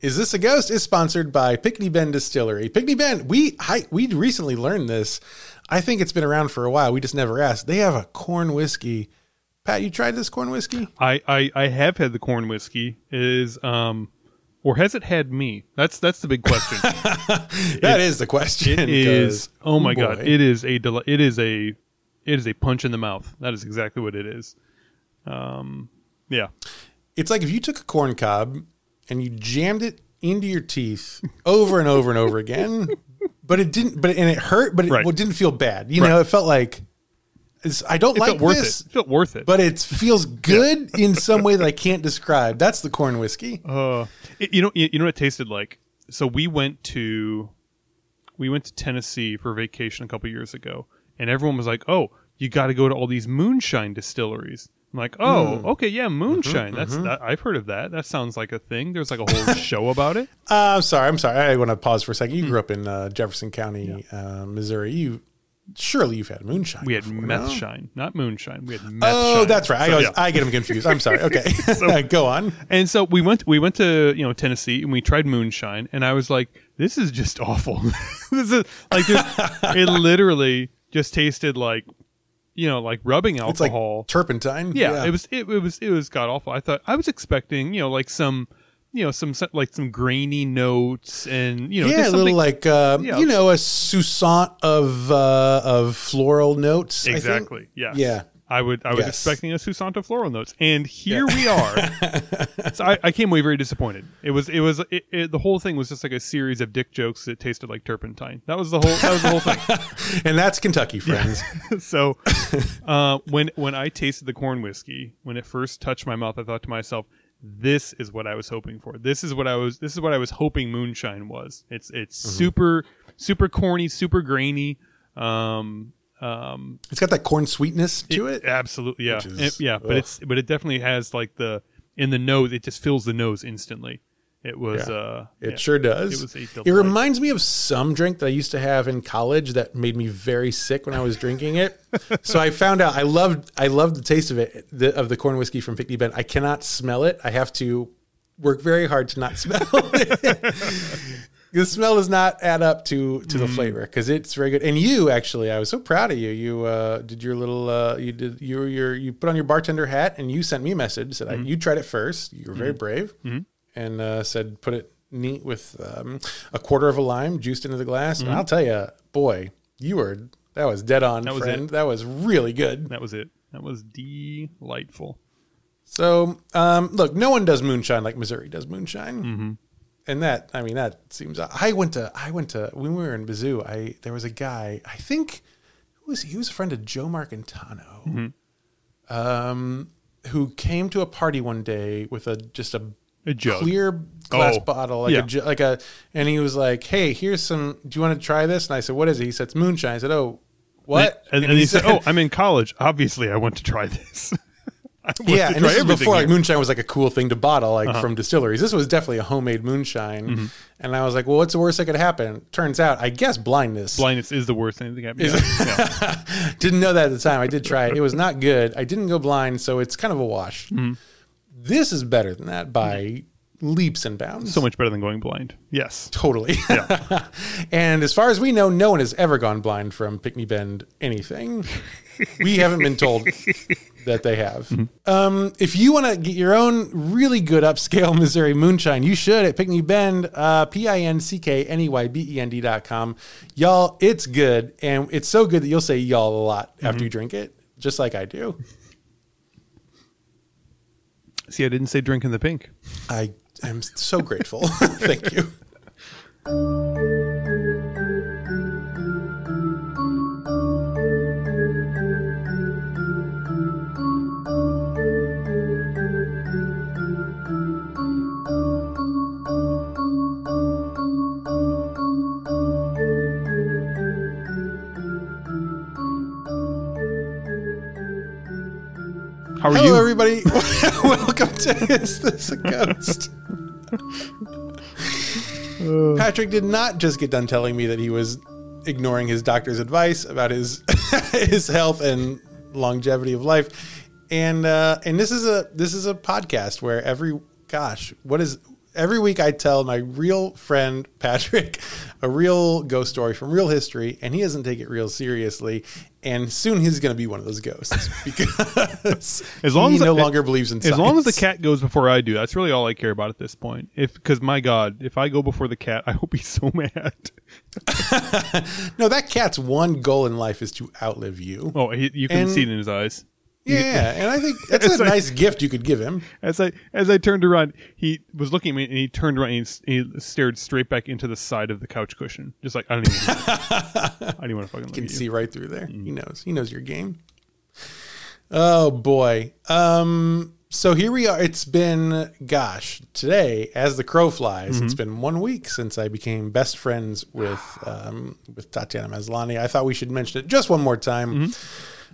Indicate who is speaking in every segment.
Speaker 1: Is This a Ghost? is sponsored by Pinckney Bend Distillery. Pinckney Bend, we I, we recently learned this. I think it's been around for a while. We just never asked. They have a corn whiskey. Pat, you tried this corn whiskey?
Speaker 2: I, I, I have had the corn whiskey. It is um, or has it had me? That's that's the big question.
Speaker 1: That is the question.
Speaker 2: It is. Oh my
Speaker 1: boy.
Speaker 2: god! It is a deli- it is a it is a punch in the mouth. That is exactly what it is. Um, yeah.
Speaker 1: It's like if you took a corn cob and you jammed it into your teeth over and over and over again, but it didn't. But and it hurt, but it
Speaker 2: Right.
Speaker 1: well, didn't feel bad. You know, it felt like it's, I don't
Speaker 2: It
Speaker 1: like
Speaker 2: worth
Speaker 1: this,
Speaker 2: it. It felt worth it.
Speaker 1: but it feels good in some way that I can't describe. That's the corn whiskey.
Speaker 2: Uh, it- you know, you, you know what it tasted like. So we went to, we went to Tennessee for vacation a couple years ago, and everyone was like, "Oh, you got to go to all these moonshine distilleries." I'm like, "Oh, okay, yeah, moonshine. That's that, I've heard of that. That sounds like a thing. There's like a whole show about it."
Speaker 1: Uh, I'm sorry. I'm sorry. I want to pause for a second. You
Speaker 2: Hmm.
Speaker 1: grew up in uh, Jefferson County, uh, Missouri. You surely you've had moonshine.
Speaker 2: We had
Speaker 1: before,
Speaker 2: meth
Speaker 1: no?
Speaker 2: shine, not moonshine. We had meth.
Speaker 1: Oh,
Speaker 2: shine.
Speaker 1: that's right. I, always,
Speaker 2: yeah.
Speaker 1: I get them confused. I'm sorry. Okay, go on.
Speaker 2: And so we went we went to, you know, Tennessee and we tried moonshine and I was like, this is just awful. this is like it literally just tasted like you know, like rubbing
Speaker 1: It's like
Speaker 2: alcohol.
Speaker 1: turpentine.
Speaker 2: yeah, it was it, it was it was god awful. I thought I was expecting, you know, like some you know, some like some grainy notes and you know,
Speaker 1: yeah,
Speaker 2: just
Speaker 1: a little like uh,
Speaker 2: Yeah.
Speaker 1: you know a sousant of uh, of floral notes. I think.
Speaker 2: Exactly. Yes.
Speaker 1: Yeah.
Speaker 2: I would. I was
Speaker 1: Yes.
Speaker 2: expecting a Susanta floral notes, and here we are. so I, I came away very disappointed. It was. It was. It, it, the whole thing was just like a series of dick jokes that tasted like turpentine. That was the whole. That was the whole thing.
Speaker 1: and that's Kentucky, friends.
Speaker 2: so uh, when when I tasted the corn whiskey, when it first touched my mouth, I thought to myself, "This is what I was hoping for. This is what I was. This is what I was hoping moonshine was. It's it's
Speaker 1: Mm-hmm.
Speaker 2: super super corny, super grainy." Um, um,
Speaker 1: It's got that corn sweetness to it.
Speaker 2: Absolutely, yeah,
Speaker 1: is-
Speaker 2: It- yeah. But
Speaker 1: ugh.
Speaker 2: it's but it definitely has like the in the nose. It just fills the nose instantly. It was.
Speaker 1: Yeah.
Speaker 2: uh
Speaker 1: It
Speaker 2: yeah.
Speaker 1: sure does.
Speaker 2: It was
Speaker 1: It reminds me of some drink that I used to have in college that made me very sick when I was drinking it. so I found out I loved I loved the taste of it the, of the corn whiskey from Pinckney Bend. I cannot smell it. I have to work very hard to not smell it. The smell does not add up to to the
Speaker 2: Mm.
Speaker 1: flavor because it's very good. And you actually, I was so proud of you. You uh, did your little uh, you did you your you put on your bartender hat and you sent me a message that
Speaker 2: Mm-hmm.
Speaker 1: you tried it first. You were very brave and uh, said put it neat with um, a quarter of a lime juiced into the glass. And I'll tell you, boy, you were that was dead on,
Speaker 2: Mm-hmm. That was
Speaker 1: friend.
Speaker 2: it.
Speaker 1: That was really good.
Speaker 2: That was it. That was delightful.
Speaker 1: So, um, look, no one does moonshine like Missouri does moonshine. And that, I mean, that seems. I went to, I went to when we were in Mizzou. I there was a guy. I think who was he? was a friend of Joe Marcantano,
Speaker 2: Mm-hmm.
Speaker 1: um, who came to a party one day with a just a
Speaker 2: A
Speaker 1: clear glass
Speaker 2: Oh,
Speaker 1: bottle, like
Speaker 2: yeah.
Speaker 1: a like a, and he was like, "Hey, here's some. Do you want to try this?" And I said, "What is it?" He said, "It's moonshine." I said, "Oh, what?"
Speaker 2: And, and, he said, "Oh, I'm in college. Obviously, I want to try this."
Speaker 1: Yeah, and this is
Speaker 2: everything
Speaker 1: before like
Speaker 2: here. Uh-huh.
Speaker 1: moonshine was like a cool thing to bottle, like from distilleries. This was definitely a homemade moonshine,
Speaker 2: Mm-hmm.
Speaker 1: and I was like, "Well, what's the worst that could happen?" Turns out, I guess blindness.
Speaker 2: Blindness is the worst thing that can happen. Yeah, yeah.
Speaker 1: Didn't know that at the time. I did try it. It was not good. I didn't go blind, so it's kind of a wash.
Speaker 2: Mm-hmm.
Speaker 1: This is better than that by leaps and bounds.
Speaker 2: So much better than going blind. Yes.
Speaker 1: Totally. and as far as we know, no one has ever gone blind from Pinckney Bend anything. We haven't been told that they have. Um, if you want to get your own really good upscale Missouri moonshine, you should at Pinckney Bend, uh, P I N C K N E Y B E N D dot com. Y'all, it's good. And it's so good that you'll say y'all a lot after you drink it, just like I do.
Speaker 2: See, I didn't say drink in the pink.
Speaker 1: I am so grateful. Thank you.
Speaker 2: How are
Speaker 1: Hello,
Speaker 2: you?
Speaker 1: everybody. Welcome to Is This a Ghost? Patrick did not just get done telling me that he was ignoring his doctor's advice about his his health and longevity of life, and uh, and this is a this is a podcast where every gosh, what is every week I tell my real friend Patrick a real ghost story from real history, and he doesn't take it real seriously. And soon he's going to be one of those ghosts because
Speaker 2: As long
Speaker 1: he
Speaker 2: as
Speaker 1: no
Speaker 2: I-
Speaker 1: longer believes in
Speaker 2: As long as the cat goes before I do, that's really all I care about at this point. If because my God, if I go before the cat, I will be so mad.
Speaker 1: No, that cat's one goal in life is to outlive you.
Speaker 2: Oh, he, you can
Speaker 1: And-
Speaker 2: see it in his eyes.
Speaker 1: Yeah, and I think that's a nice gift you could give him.
Speaker 2: As I as I turned around, he was looking at me and he turned around and he, he stared straight back into the side of the couch cushion, just like I don't even. I don't even want to fucking look
Speaker 1: can see right through there. He knows. He knows your game. Oh boy. Um so here we are. It's been gosh, today as the crow flies, it's been 1 week since I became best friends with um with Tatiana Maslany. I thought we should mention it just one more time.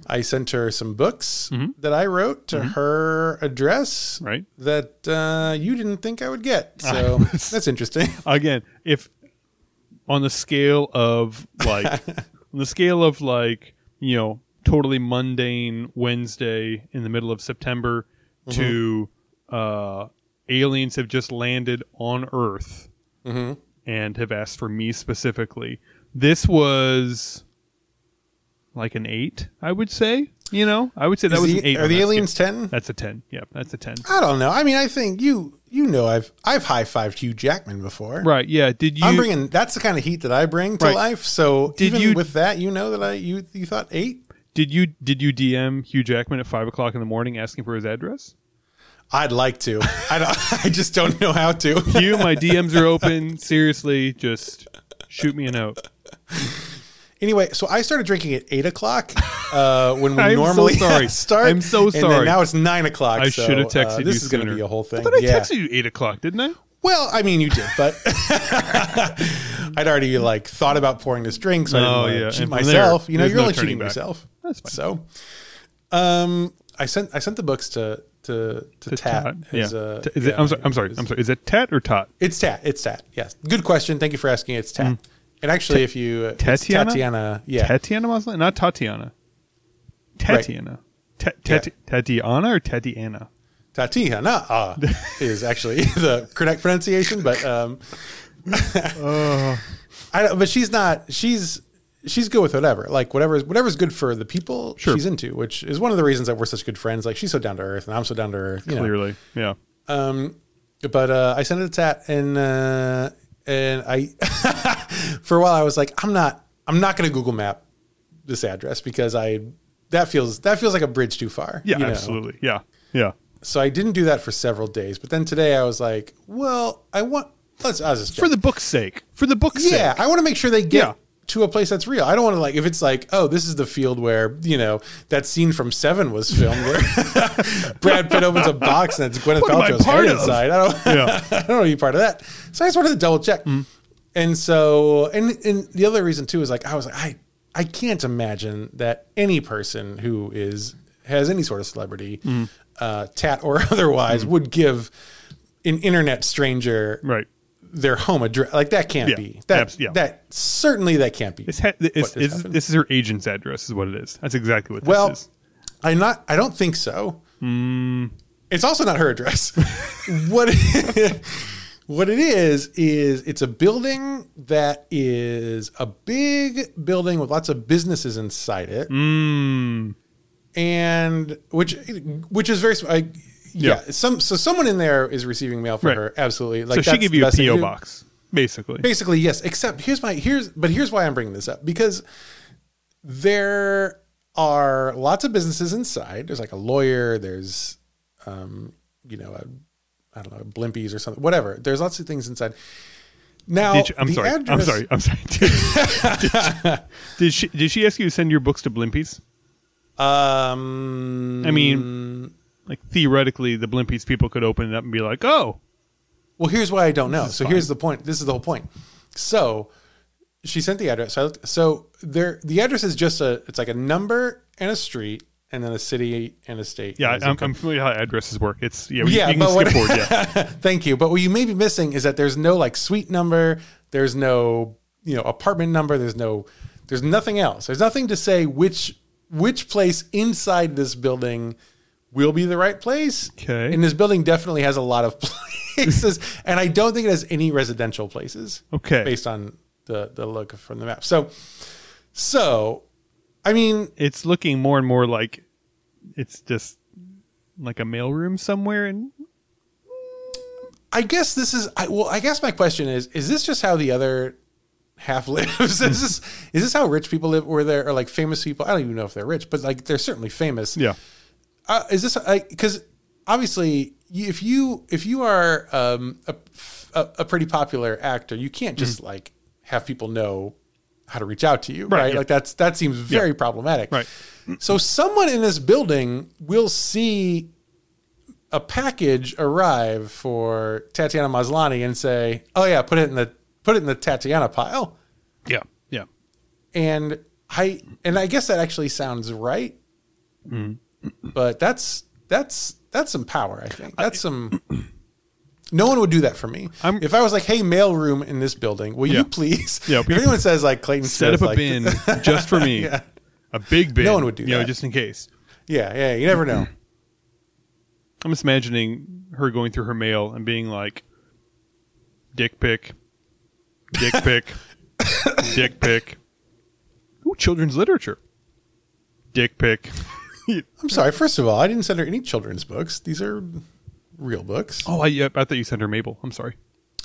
Speaker 1: I sent her some books that I wrote to her address
Speaker 2: Right.
Speaker 1: that uh, you didn't think I would get. So
Speaker 2: was-
Speaker 1: that's interesting.
Speaker 2: Again, if on the scale of like on the scale of like you know totally mundane Wednesday in the middle of September to uh, aliens have just landed on Earth and have asked for me specifically. This was like an eight, I would say. You know, I would say that
Speaker 1: Is
Speaker 2: was
Speaker 1: the-
Speaker 2: an eight.
Speaker 1: are
Speaker 2: on
Speaker 1: the
Speaker 2: that
Speaker 1: aliens
Speaker 2: scale.
Speaker 1: 10?
Speaker 2: That's a ten. Yeah, that's a ten.
Speaker 1: I don't know. I mean, I think you you know I've I've high fived Hugh Jackman before.
Speaker 2: Right? Yeah. Did you?
Speaker 1: I'm bringing that's the kind of heat that I bring to
Speaker 2: Right.
Speaker 1: life. So
Speaker 2: Did
Speaker 1: even
Speaker 2: you-
Speaker 1: with that, you know that I you you thought eight.
Speaker 2: Did you did you DM Hugh Jackman at five o'clock in the morning asking for his address?
Speaker 1: I'd like to. I don't. I just don't know how to.
Speaker 2: Hugh, my DMs are open. Seriously, just shoot me a note.
Speaker 1: Anyway, so I started drinking at eight o'clock uh, when we
Speaker 2: I'm so
Speaker 1: normally
Speaker 2: sorry.
Speaker 1: start.
Speaker 2: I'm so sorry.
Speaker 1: now it's nine o'clock.
Speaker 2: I
Speaker 1: so,
Speaker 2: should have texted
Speaker 1: uh,
Speaker 2: you
Speaker 1: This is going to be a whole thing.
Speaker 2: I thought I
Speaker 1: yeah.
Speaker 2: texted you eight o'clock, didn't I?
Speaker 1: Well, I mean, you did, but I'd already like thought about pouring this drink, so I didn't
Speaker 2: Oh, yeah.
Speaker 1: cheat myself.
Speaker 2: there,
Speaker 1: you know, you're
Speaker 2: no
Speaker 1: only cheating
Speaker 2: back.
Speaker 1: yourself.
Speaker 2: That's fine.
Speaker 1: So, um, I sent I sent the books to to to,
Speaker 2: To
Speaker 1: Tat.
Speaker 2: Yeah.
Speaker 1: uh,
Speaker 2: T- is it,
Speaker 1: yeah,
Speaker 2: I'm sorry. I'm sorry. I'm sorry. Is it Tat or Tot?
Speaker 1: It's Tat. It's Tat. Yes. Good question. Thank you for asking. It's Tat. And actually, if you
Speaker 2: Mm. Tatiana?
Speaker 1: Tatiana, yeah,
Speaker 2: Tatiana Maslany? Not Tatiana. Tatiana. Ta- Tati- Tatiana or Tatiana?
Speaker 1: Tatiana uh, is actually the correct pronunciation, but um, I don't, but she's not. She's she's good with whatever. Like whatever whatever's good for the people
Speaker 2: Sure.
Speaker 1: she's into, which is one of the reasons that we're such good friends. Like she's so down to earth, and I'm so down to earth. You know?
Speaker 2: Clearly. Yeah.
Speaker 1: Um, but uh, I sent it to Tat, and uh, and I for a while I was like, I'm not, I'm not going to Google Map this address because I that feels that feels like a bridge too far.
Speaker 2: Yeah,
Speaker 1: you know?
Speaker 2: absolutely. Yeah. Yeah.
Speaker 1: So I didn't do that for several days, but then today I was like, well, I want let's. I was just
Speaker 2: For the book's sake. For the book's sake.
Speaker 1: yeah,
Speaker 2: sake.
Speaker 1: I want to make sure they get.
Speaker 2: Yeah.
Speaker 1: To a place that's real. I don't want to like if it's like, oh, this is the field where you know that scene from Seven was filmed, where Brad Pitt opens a box and it's Gwyneth
Speaker 2: What
Speaker 1: Paltrow's head
Speaker 2: of?
Speaker 1: inside. I don't,
Speaker 2: Yeah.
Speaker 1: I don't want to be part of that. So I just wanted to double check. Mm-hmm. And so, and and the other reason too is like I was like I I can't imagine that any person who is has any sort of celebrity, mm-hmm. uh, tat or otherwise, mm-hmm. would give an internet stranger
Speaker 2: Right.
Speaker 1: Their home address. Like that can't
Speaker 2: Yeah.
Speaker 1: be that.
Speaker 2: Abs- yeah.
Speaker 1: That certainly that can't be.
Speaker 2: It's, ha- it's,
Speaker 1: What has
Speaker 2: it's, this is her agent's address, is what it is. That's exactly what this
Speaker 1: well,
Speaker 2: is.
Speaker 1: I'm not. I don't think so.
Speaker 2: Hmm.
Speaker 1: It's also not her address. what what it is is it's a building that is a big building with lots of businesses inside it,
Speaker 2: Mm,
Speaker 1: and which which is very. I, yeah,
Speaker 2: Yeah.
Speaker 1: some so someone in there is receiving mail for
Speaker 2: Right.
Speaker 1: her. Absolutely. Like
Speaker 2: so she gave you a PO box, basically.
Speaker 1: Basically, yes. Except here's my here's but here's why I'm bringing this up because there are lots of businesses inside. There's like a lawyer. There's um, you know, a, I don't know, Blimpies or something. Whatever. There's lots of things inside. Now,
Speaker 2: you, I'm sorry. I'm sorry. I'm sorry. Did, did, did she did she ask you to send your books to Blimpies?
Speaker 1: Um,
Speaker 2: I mean, like theoretically, the Blimpies people could open it up and be like, "Oh,
Speaker 1: Well, here's why I don't know. So here's the point. This is the whole point. So she sent the address. So, I looked- so there, the address is just a. It's like a number and a street, and then a city and a state.
Speaker 2: yeah,
Speaker 1: and a
Speaker 2: I'm,
Speaker 1: zip.
Speaker 2: I'm familiar how addresses work. It's yeah,
Speaker 1: Yeah,
Speaker 2: you can
Speaker 1: but
Speaker 2: skip
Speaker 1: what-
Speaker 2: forward. Yeah,
Speaker 1: Thank you. But what you may be missing is that there's no like suite number. There's no you know apartment number. There's no. There's nothing else. There's nothing to say which which place inside this building will be the right place.
Speaker 2: Okay.
Speaker 1: And this building definitely has a lot of places, and I don't think it has any residential places
Speaker 2: Okay.
Speaker 1: based on the the look from the map. So, so I mean,
Speaker 2: It's looking more and more like it's just like a mailroom somewhere and
Speaker 1: I guess this is. I, well, I guess my question is: Is this just how the other half lives? is this is this how rich people live, or they're or like famous people? I don't even know if they're rich, but like they're certainly famous.
Speaker 2: yeah.
Speaker 1: Uh, is this because obviously if you if you are um, a, a a pretty popular actor, you can't just like have people know how to reach out to you, right?
Speaker 2: Right, yeah.
Speaker 1: Like that's that seems very problematic,
Speaker 2: Right.
Speaker 1: So someone in this building will see a package arrive for Tatiana Maslany and say, "Oh yeah, put it in the put it in the Tatiana pile."
Speaker 2: Yeah. Yeah.
Speaker 1: and I and I guess that actually sounds right. But that's that's that's some power. I think that's some. No one would do that for me.
Speaker 2: I'm-
Speaker 1: if I was like, "Hey, mailroom in this building, will
Speaker 2: Yeah.
Speaker 1: you please?"
Speaker 2: Yeah,
Speaker 1: If anyone says like Clayton
Speaker 2: Set up a
Speaker 1: like-
Speaker 2: bin just for me.
Speaker 1: yeah,
Speaker 2: A big bin.
Speaker 1: No one would do
Speaker 2: you know, just in case.
Speaker 1: yeah, yeah. You never know.
Speaker 2: I'm just imagining her going through her mail and being like, dick pic, dick pic, dick pic. Ooh, children's literature. Dick pic.
Speaker 1: I'm sorry. First of all, I didn't send her any children's books. These are real books.
Speaker 2: Oh, I, yeah, I thought you sent her Mabel. I'm sorry.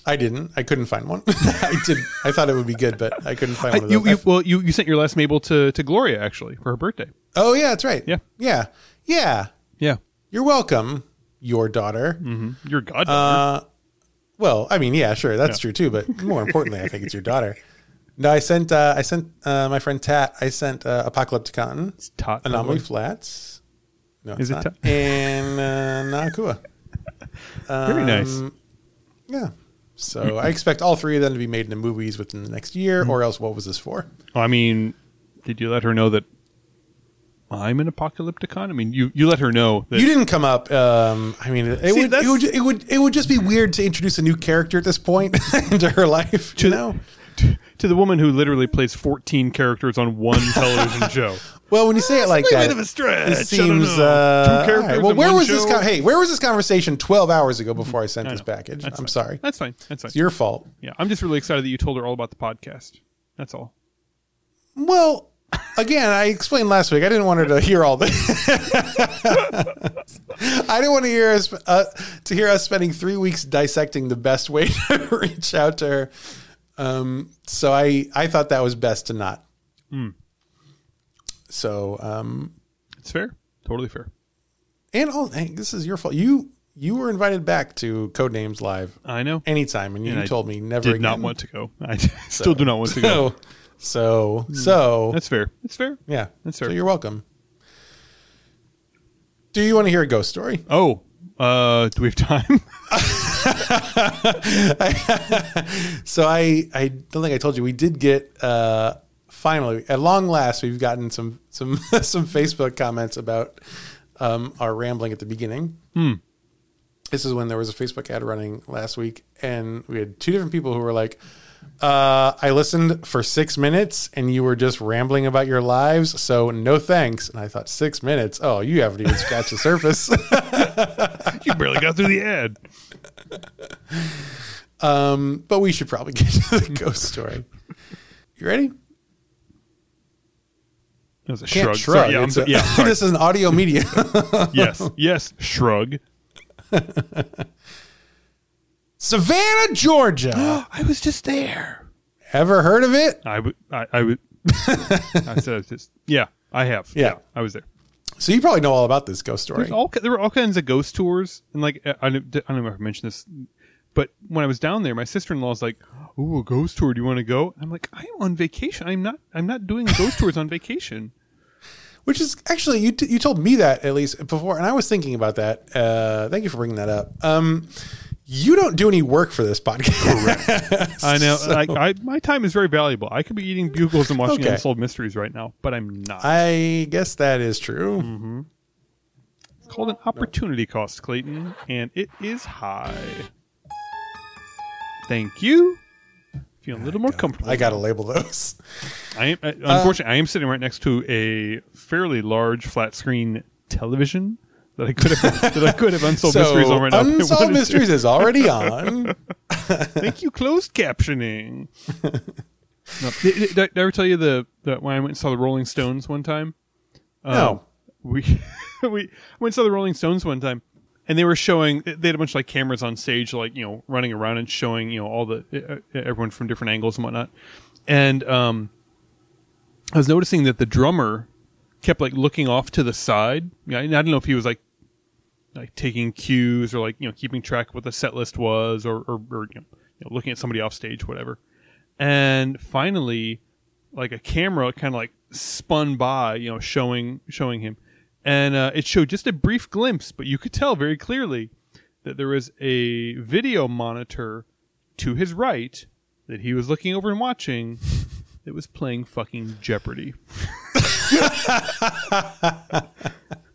Speaker 1: I didn't. I couldn't find one. I did. I thought it would be good, but I couldn't find one of
Speaker 2: you,
Speaker 1: those.
Speaker 2: you, well, you, you sent your last Mabel to, to Gloria, actually, for her birthday.
Speaker 1: oh yeah, that's right.
Speaker 2: Yeah.
Speaker 1: yeah, yeah.
Speaker 2: Yeah.
Speaker 1: You're welcome, your daughter.
Speaker 2: hmm Your goddaughter.
Speaker 1: Uh, well, I mean, yeah, sure, that's
Speaker 2: Yeah.
Speaker 1: true too. But more importantly, I think it's your daughter. No, I sent uh, I sent uh, my friend Tat. I sent uh, Apocalypticon,
Speaker 2: it's Tot.
Speaker 1: Anomaly
Speaker 2: way.
Speaker 1: Flats. No,
Speaker 2: Is
Speaker 1: it's
Speaker 2: it
Speaker 1: not. And uh, Nakua.
Speaker 2: Very nice.
Speaker 1: Um, Yeah. So I expect all three of them to be made into movies within the next year,
Speaker 2: Mm-hmm.
Speaker 1: or else what was this for?
Speaker 2: I mean, did you let her know that I'm an apocalypticon? I mean, you, you let her know that
Speaker 1: You didn't come up. Um, I mean, it,
Speaker 2: See,
Speaker 1: would, it
Speaker 2: that's-
Speaker 1: would it would it would just be weird to introduce a new character at this point into her life. You know.
Speaker 2: To the woman who literally plays 14 characters on one television show.
Speaker 1: Well, when you say it like
Speaker 2: a
Speaker 1: that,
Speaker 2: bit of a stretch.
Speaker 1: it seems.
Speaker 2: know.
Speaker 1: Uh,
Speaker 2: Two
Speaker 1: all right.
Speaker 2: characters
Speaker 1: Well,
Speaker 2: in
Speaker 1: where
Speaker 2: one
Speaker 1: was this? Con- hey, where was this conversation twelve hours ago before I sent
Speaker 2: I
Speaker 1: this
Speaker 2: know.
Speaker 1: package?
Speaker 2: That's
Speaker 1: I'm
Speaker 2: fine.
Speaker 1: sorry.
Speaker 2: That's fine. That's fine.
Speaker 1: It's your fault.
Speaker 2: yeah, I'm just really excited that you told her all about the podcast. That's all.
Speaker 1: Well, again, I explained last week. I didn't want her to hear all this. I didn't want to hear us uh, to hear us spending three weeks dissecting the best way to reach out to her. Um, so I I thought that was best to not.
Speaker 2: Hmm.
Speaker 1: So um,
Speaker 2: It's fair. Totally fair.
Speaker 1: and all hey, this is your fault. You you were invited back to Codenames Live
Speaker 2: I know.
Speaker 1: anytime, and you
Speaker 2: And
Speaker 1: told me never
Speaker 2: Did
Speaker 1: again.
Speaker 2: not want to go. I still do not want to go.
Speaker 1: So so so
Speaker 2: That's fair. It's fair.
Speaker 1: yeah.
Speaker 2: That's
Speaker 1: so
Speaker 2: fair.
Speaker 1: you're welcome. Do you want to hear a ghost story?
Speaker 2: Oh, uh, do we have time?
Speaker 1: So I I don't think I told you we did get uh finally at long last we've gotten some some some Facebook comments about um our rambling at the beginning.
Speaker 2: Hmm.
Speaker 1: This is when there was a Facebook ad running last week and we had two different people who were like uh, I listened for six minutes and you were just rambling about your lives, so no thanks. And I thought, six minutes? Oh, you haven't even scratched the surface.
Speaker 2: you barely got through the ad.
Speaker 1: Um, but we should probably get to the ghost story. You ready?
Speaker 2: That was a
Speaker 1: Can't
Speaker 2: shrug.
Speaker 1: shrug.
Speaker 2: Sorry, yeah, I'm
Speaker 1: It's
Speaker 2: so-
Speaker 1: a-
Speaker 2: yeah,
Speaker 1: this is an audio media.
Speaker 2: yes, yes, shrug.
Speaker 1: Savannah, Georgia.
Speaker 2: I was just there.
Speaker 1: Ever heard of it?
Speaker 2: I would. I, I would. I said I was just. Yeah, I have.
Speaker 1: Yeah.
Speaker 2: I was there.
Speaker 1: So you probably know all about this ghost story.
Speaker 2: There's all there were all kinds of ghost tours, and like I don't, I don't know if I mentioned this, but when I was down there, my sister in law was like, "Oh, a ghost tour? Do you want to go?" I'm like, "I am on vacation. I'm not. I'm not doing ghost tours on vacation."
Speaker 1: Which is actually you. T- you told me that at least before, and I was thinking about that. Uh, thank you for bringing that up. Um, you don't do any work for this podcast.
Speaker 2: I know. like, I, my time is very valuable. I could be eating bugles and watching
Speaker 1: Okay.
Speaker 2: Unsolved Mysteries right now, but I'm not.
Speaker 1: I guess that is true.
Speaker 2: Mm-hmm. it's called an opportunity cost, Clayton, and it is high. Thank you. Feel a little more comfortable.
Speaker 1: I got to label those.
Speaker 2: I am, uh, unfortunately, I am sitting right next to a fairly large flat screen television that I could have that I could have unsolved
Speaker 1: so
Speaker 2: mysteries on right now.
Speaker 1: Unsolved
Speaker 2: wanted to.
Speaker 1: Mysteries is already on.
Speaker 2: Thank you, closed captioning. no, did, did- did I ever tell you the, the when I went and saw the Rolling Stones one time?
Speaker 1: no.
Speaker 2: we we went and saw the Rolling Stones one time, and they were showing they had a bunch of like cameras on stage, like you know, running around and showing you know all the everyone from different angles and whatnot. And um, I was noticing that the drummer kept like looking off to the side. Yeah, I don't know if he was like like taking cues or like you know keeping track of what the set list was or or, or you, know, looking at somebody off stage, whatever. And finally, like a camera kind of like spun by, you know, showing showing him, and uh, it showed just a brief glimpse, but you could tell very clearly that there was a video monitor to his right that he was looking over and watching that was playing fucking Jeopardy.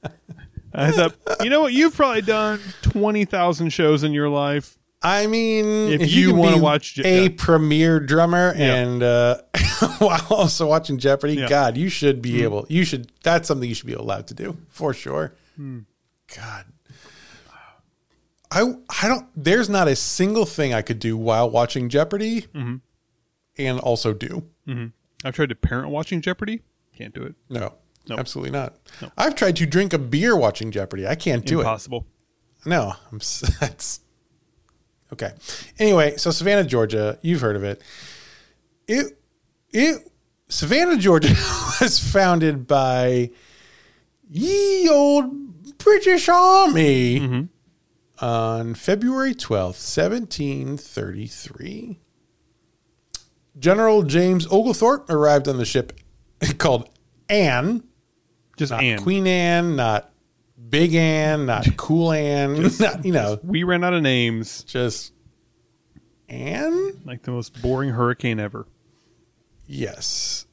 Speaker 2: I thought, you know what? You've probably done twenty thousand shows in your life.
Speaker 1: I mean,
Speaker 2: If
Speaker 1: if,
Speaker 2: you
Speaker 1: you,
Speaker 2: wanna watch Je-
Speaker 1: a
Speaker 2: yeah.
Speaker 1: premier drummer
Speaker 2: Yeah.
Speaker 1: and uh, while also watching Jeopardy,
Speaker 2: Yeah.
Speaker 1: God, you should be
Speaker 2: Hmm.
Speaker 1: able. You should. That's something you should be allowed to do for sure.
Speaker 2: Hmm.
Speaker 1: God, I I don't. There's not a single thing I could do while watching Jeopardy,
Speaker 2: Mm-hmm.
Speaker 1: and also do.
Speaker 2: I've tried to parent watching Jeopardy. Can't do it.
Speaker 1: No,
Speaker 2: Nope.
Speaker 1: absolutely not. I've tried to drink a beer watching Jeopardy. I can't do it.
Speaker 2: Impossible.
Speaker 1: No, I'm that's okay. Anyway, so Savannah, Georgia, you've heard of it. It it Savannah, Georgia was founded by ye old British Army mm-hmm. on February 12th, 1733. General James Oglethorpe arrived on the ship called Anne,
Speaker 2: Just
Speaker 1: not
Speaker 2: Anne.
Speaker 1: Queen Anne, not Big Anne, not Cool Anne, not, you know,
Speaker 2: We ran out of names.
Speaker 1: just Anne?
Speaker 2: Like the most boring hurricane ever.
Speaker 1: Yes.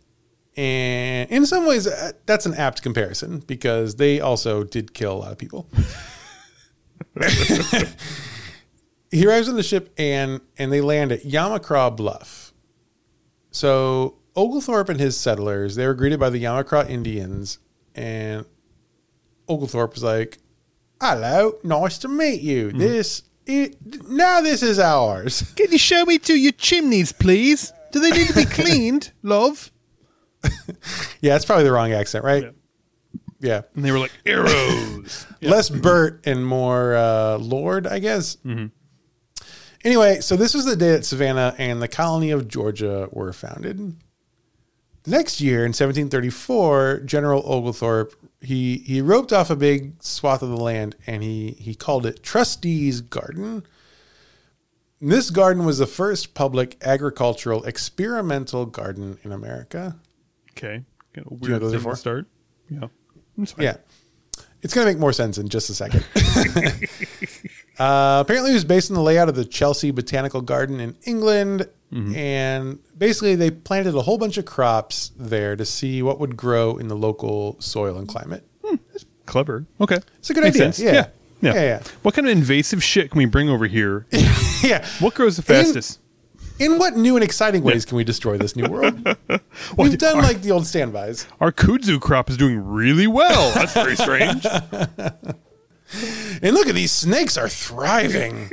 Speaker 1: And in some ways, uh, that's an apt comparison because they also did kill a lot of people. he arrives on the ship and and they land at Yamacraw Bluff. So Oglethorpe and his settlers they were greeted by the Yamacraw Indians, and Oglethorpe was like, "Hello, nice to meet you. This it, now this is ours."
Speaker 2: Can you show me to your chimneys, please? Do they need to be cleaned, love?
Speaker 1: Yeah, it's probably the wrong accent, right?
Speaker 2: Yeah.
Speaker 1: Yeah.
Speaker 2: And they were like, arrows.
Speaker 1: Less Bert and more uh, Lord, I guess. Anyway, so this was the day that Savannah and the colony of Georgia were founded. The next year, in 1734, General Oglethorpe he he roped off a big swath of the land and he he called it Trustees Garden. And this garden was the first public agricultural experimental garden in America.
Speaker 2: okay. A
Speaker 1: know
Speaker 2: weird
Speaker 1: those are
Speaker 2: thing to start. Yeah.
Speaker 1: Yeah. It's going to make more sense in just a second. uh, apparently, it was based on the layout of the Chelsea Botanical Garden in England. Mm-hmm. And basically, they planted a whole bunch of crops there to see what would grow in the local soil and climate.
Speaker 2: Hmm, clever. Okay.
Speaker 1: It's a good
Speaker 2: Makes
Speaker 1: idea. Yeah.
Speaker 2: Yeah. Yeah.
Speaker 1: Yeah, yeah.
Speaker 2: What kind of invasive shit can we bring over here?
Speaker 1: Yeah.
Speaker 2: What grows the fastest?
Speaker 1: In what new and exciting ways can we destroy this new world? We've done like the old standbys.
Speaker 2: Our kudzu crop is doing really well. That's very strange.
Speaker 1: And look at these snakes are thriving.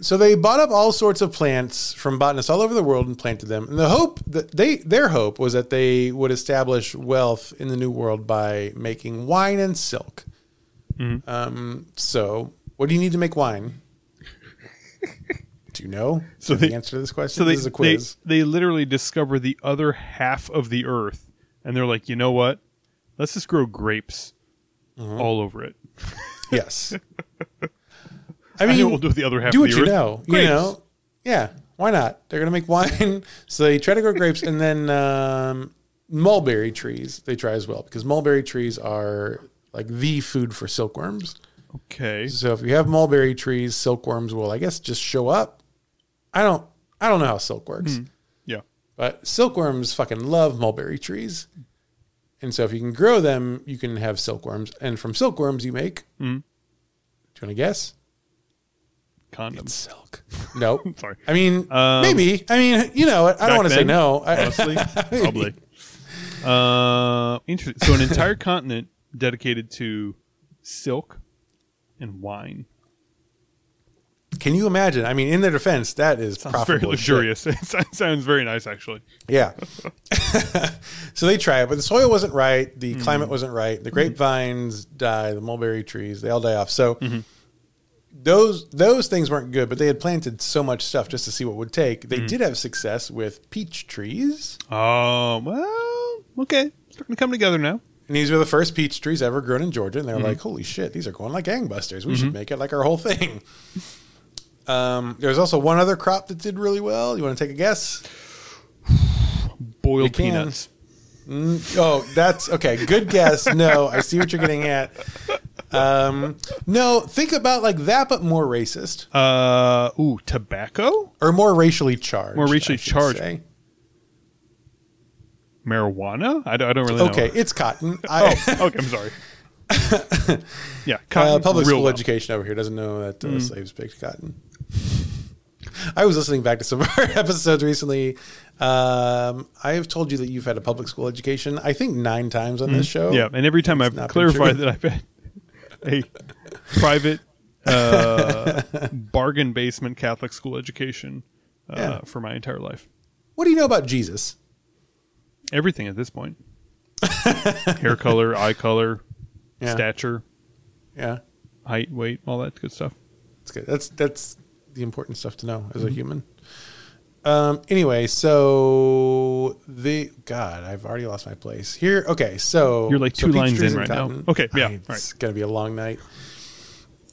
Speaker 1: So they bought up all sorts of plants from botanists all over the world and planted them. And the hope that they their hope was that they would establish wealth in the new world by making wine and silk. Um, so what do you need to make wine? do you know?
Speaker 2: So
Speaker 1: the answer to this question?
Speaker 2: So they,
Speaker 1: this is a
Speaker 2: they
Speaker 1: quiz.
Speaker 2: they literally discover the other half of the earth, and they're like, you know what? Let's just grow grapes
Speaker 1: Mm-hmm.
Speaker 2: all over it.
Speaker 1: yes. I
Speaker 2: I
Speaker 1: mean,
Speaker 2: what we'll do the other half
Speaker 1: do what you
Speaker 2: earth.
Speaker 1: know. You know, yeah. Why not? They're gonna make wine, so they try to grow grapes, and then um, mulberry trees they try as well because mulberry trees are like the food for silkworms.
Speaker 2: Okay.
Speaker 1: So if you have mulberry trees, silkworms will, I guess, just show up. I don't, I don't know how silk works,
Speaker 2: Yeah.
Speaker 1: but silkworms fucking love mulberry trees, and so if you can grow them, you can have silkworms, and from silkworms you make. Do you want to guess?
Speaker 2: Condoms.
Speaker 1: Silk. Nope.
Speaker 2: Sorry.
Speaker 1: I mean,
Speaker 2: Um,
Speaker 1: maybe. I mean, you know, I don't want to say no. I,
Speaker 2: Honestly, probably. Uh, interesting. So an entire continent dedicated to silk and wine.
Speaker 1: Can you imagine? I mean, in their defense, that is
Speaker 2: It's very luxurious. It sounds very nice, actually.
Speaker 1: Yeah. so they try it, but the soil wasn't right. The
Speaker 2: Mm-hmm.
Speaker 1: climate wasn't right. The grapevines die. The mulberry trees, they all die off. So
Speaker 2: Mm-hmm.
Speaker 1: Those those things weren't good, but they had planted so much stuff just to see what would take.
Speaker 2: Mm-hmm.
Speaker 1: They did have success with peach trees.
Speaker 2: Oh well, okay, starting to come together now.
Speaker 1: And these were the first peach trees ever grown in Georgia. And they were
Speaker 2: Mm-hmm.
Speaker 1: like, holy shit, these are going like gangbusters. We should make it like our whole thing. Um, there's also one other crop that did really well. You want to take a guess?
Speaker 2: Boiled
Speaker 1: You
Speaker 2: peanuts.
Speaker 1: Oh, that's okay. Good guess. No, I see what you're getting at. Um, no, think about like that, but more racist
Speaker 2: Uh, ooh, tobacco,
Speaker 1: or more racially charged.
Speaker 2: More racially
Speaker 1: I should
Speaker 2: charged.
Speaker 1: say.
Speaker 2: marijuana. I don't, I don't really know.
Speaker 1: Okay, it's cotton. I,
Speaker 2: Oh, okay. I'm sorry. yeah,
Speaker 1: uh, public
Speaker 2: real
Speaker 1: school
Speaker 2: well.
Speaker 1: education over here doesn't know that
Speaker 2: Mm.
Speaker 1: uh, slaves picked cotton. I was listening back to some of our episodes recently. Um, I have told you that you've had a public school education. I think nine times on this show.
Speaker 2: Yeah, and every time I've clarified that I've had a private uh, bargain basement Catholic school education uh,
Speaker 1: Yeah.
Speaker 2: for my entire life.
Speaker 1: What do you know about Jesus?
Speaker 2: Everything at this point: hair color, eye color,
Speaker 1: Yeah.
Speaker 2: stature,
Speaker 1: Yeah.
Speaker 2: height, weight, all that good stuff.
Speaker 1: That's good. That's that's the important stuff to know
Speaker 2: Mm-hmm.
Speaker 1: as a human. Um. Anyway, so the God, I've already lost my place here. Okay, so
Speaker 2: You're like two
Speaker 1: peach
Speaker 2: lines in right now. Okay, yeah,
Speaker 1: I- it's
Speaker 2: right.
Speaker 1: gonna be a long night.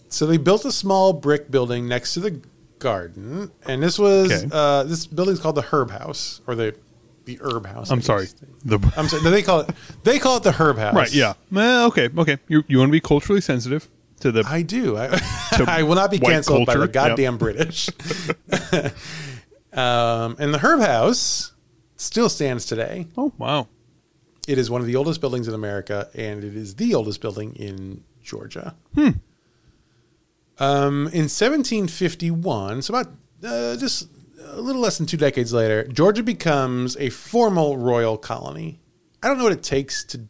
Speaker 1: So they built a small brick building next to the garden, and this was
Speaker 2: Okay.
Speaker 1: uh, this building's called the Herb House or the the Herb House.
Speaker 2: I'm sorry. The
Speaker 1: I'm sorry. They call it they call it the Herb House.
Speaker 2: right, yeah. Well, okay, okay. You you want to be culturally sensitive to the
Speaker 1: I do. I, I will not be canceled by the
Speaker 2: culture,
Speaker 1: goddamn British. um, and the Herb House still stands today.
Speaker 2: oh wow.
Speaker 1: It is one of the oldest buildings in America, and it is the oldest building in Georgia.
Speaker 2: Hmm.
Speaker 1: Um, in 1751, so about uh, just a little less than two decades later, Georgia becomes a formal royal colony. I don't know what it takes to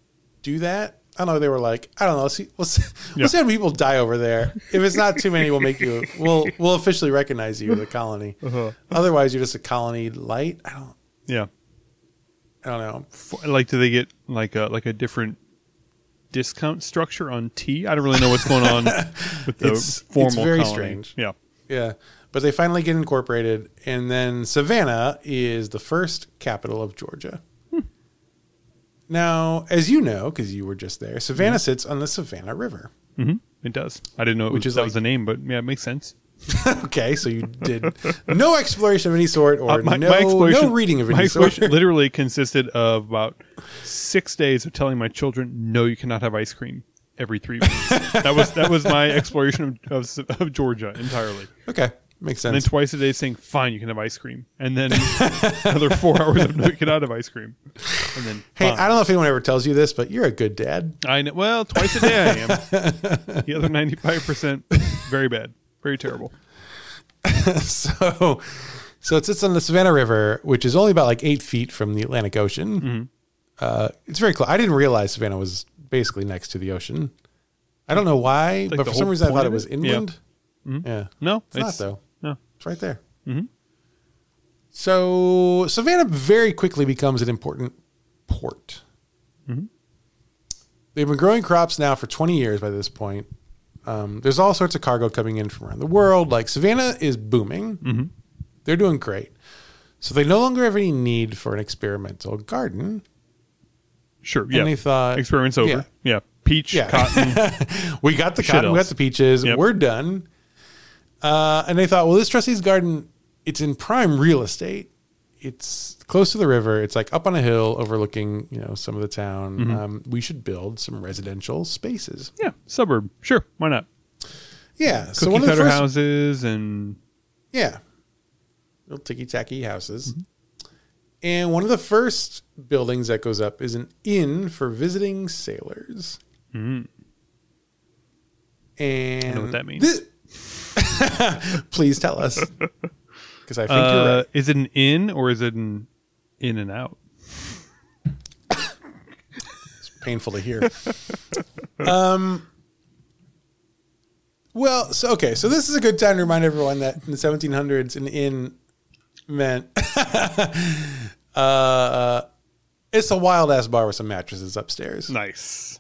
Speaker 1: do that. I don't know. They were like, I don't know. Let's see, let's,
Speaker 2: Yeah.
Speaker 1: let's have people die over there. If it's not too many, we'll make you. We'll we'll officially recognize you as a colony.
Speaker 2: Uh-huh.
Speaker 1: Otherwise, you're just a colony light. I don't.
Speaker 2: Yeah.
Speaker 1: I don't know.
Speaker 2: F- Like, do they get like a like a different discount structure on tea? I don't really know what's going on with the
Speaker 1: It's- it's
Speaker 2: formal.
Speaker 1: very
Speaker 2: colony.
Speaker 1: strange.
Speaker 2: Yeah.
Speaker 1: Yeah. But they finally get incorporated, and then Savannah is the first capital of Georgia. Now, as you know, because you were just there, Savannah sits on the Savannah River.
Speaker 2: hmm It does. I didn't know it
Speaker 1: Which
Speaker 2: was,
Speaker 1: is
Speaker 2: that
Speaker 1: like-
Speaker 2: was the name, but yeah, it makes sense.
Speaker 1: okay, so you did no exploration of any sort, or
Speaker 2: Uh, my,
Speaker 1: no,
Speaker 2: my exploration,
Speaker 1: no reading of
Speaker 2: my
Speaker 1: any sort.
Speaker 2: exploration literally consisted of about six days of telling my children, "No, you cannot have ice cream." Every three weeks. that was that was my exploration of, of, of Georgia entirely.
Speaker 1: okay, makes sense.
Speaker 2: And then twice a day saying, "Fine, you can have ice cream," and then another four hours of "No, you cannot have ice cream," and then
Speaker 1: hey,
Speaker 2: fine.
Speaker 1: I don't know if anyone ever tells you this, but you're a good dad.
Speaker 2: I know. Well, twice a day I am. the other ninety-five percent, very bad, very terrible.
Speaker 1: so, so it sits on the Savannah River, which is only about like eight feet from the Atlantic Ocean.
Speaker 2: Mm-hmm.
Speaker 1: Uh, it's very close. I didn't realize Savannah was basically next to the ocean. I don't know why,
Speaker 2: like
Speaker 1: but for some reason I thought it was
Speaker 2: it? Yeah. Mm-hmm.
Speaker 1: inland. Yeah,
Speaker 2: No,
Speaker 1: it's, not though. It's right there.
Speaker 2: Mhm.
Speaker 1: So Savannah very quickly becomes an important port.
Speaker 2: Mhm.
Speaker 1: They've been growing crops now for 20 years by this point. Um, there's all sorts of cargo coming in from around the world. Like Savannah is booming.
Speaker 2: Mhm.
Speaker 1: They're doing great. So they no longer have any need for an experimental garden.
Speaker 2: sure.
Speaker 1: And
Speaker 2: Yeah,
Speaker 1: they thought,
Speaker 2: experiments over.
Speaker 1: yeah.
Speaker 2: Yeah, peach,
Speaker 1: Yeah.
Speaker 2: cotton.
Speaker 1: we got the cotton, we got the peaches,
Speaker 2: Yep.
Speaker 1: we're done. Uh, and they thought, well, this trustee's garden, it's in prime real estate. It's close to the river. It's like up on a hill overlooking, you know, some of the town.
Speaker 2: Mm-hmm.
Speaker 1: Um, we should build some residential spaces.
Speaker 2: yeah, suburb. Sure, why not?
Speaker 1: Yeah. so
Speaker 2: Cookie
Speaker 1: one of the
Speaker 2: cutter
Speaker 1: first,
Speaker 2: houses and
Speaker 1: yeah, little ticky tacky houses.
Speaker 2: Mm-hmm.
Speaker 1: And one of the first buildings that goes up is an inn for visiting sailors.
Speaker 2: mm,
Speaker 1: And
Speaker 2: know what that means.
Speaker 1: Please tell us, because I think you're
Speaker 2: uh,
Speaker 1: right.
Speaker 2: is it an in or is it an in and out?
Speaker 1: It's painful to hear. um, well, so okay, so this is a good time to remind everyone that in the 1700s, an inn meant uh, it's a wild ass bar with some mattresses upstairs.
Speaker 2: Nice.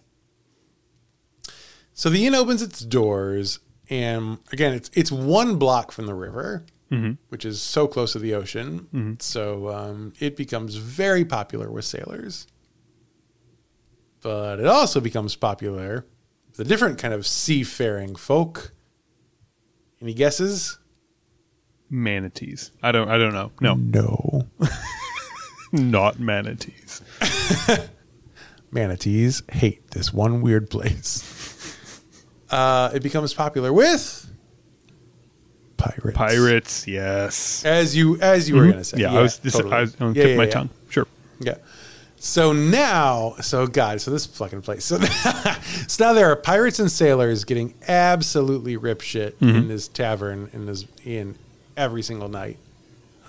Speaker 1: So the inn opens its doors, and again, it's it's one block from the river, which is so close to the ocean. So um, it becomes very popular with sailors. But it also becomes popular with a different kind of seafaring folk. Any guesses?
Speaker 2: Manatees. I don't. I don't know. No,
Speaker 1: No.
Speaker 2: not manatees.
Speaker 1: Manatees hate this one weird place. Uh, it becomes popular with pirates.
Speaker 2: Pirates. Yes.
Speaker 1: as you as you were gonna say.
Speaker 2: Yeah, I was just.
Speaker 1: totally.
Speaker 2: I was on the
Speaker 1: Yeah,
Speaker 2: tip
Speaker 1: yeah,
Speaker 2: of my
Speaker 1: yeah.
Speaker 2: tongue. Sure.
Speaker 1: Yeah. So now, so God, so this fucking place. So, so now there are pirates and sailors getting absolutely rip shit
Speaker 2: Mm-hmm.
Speaker 1: in this tavern in this inn every single night.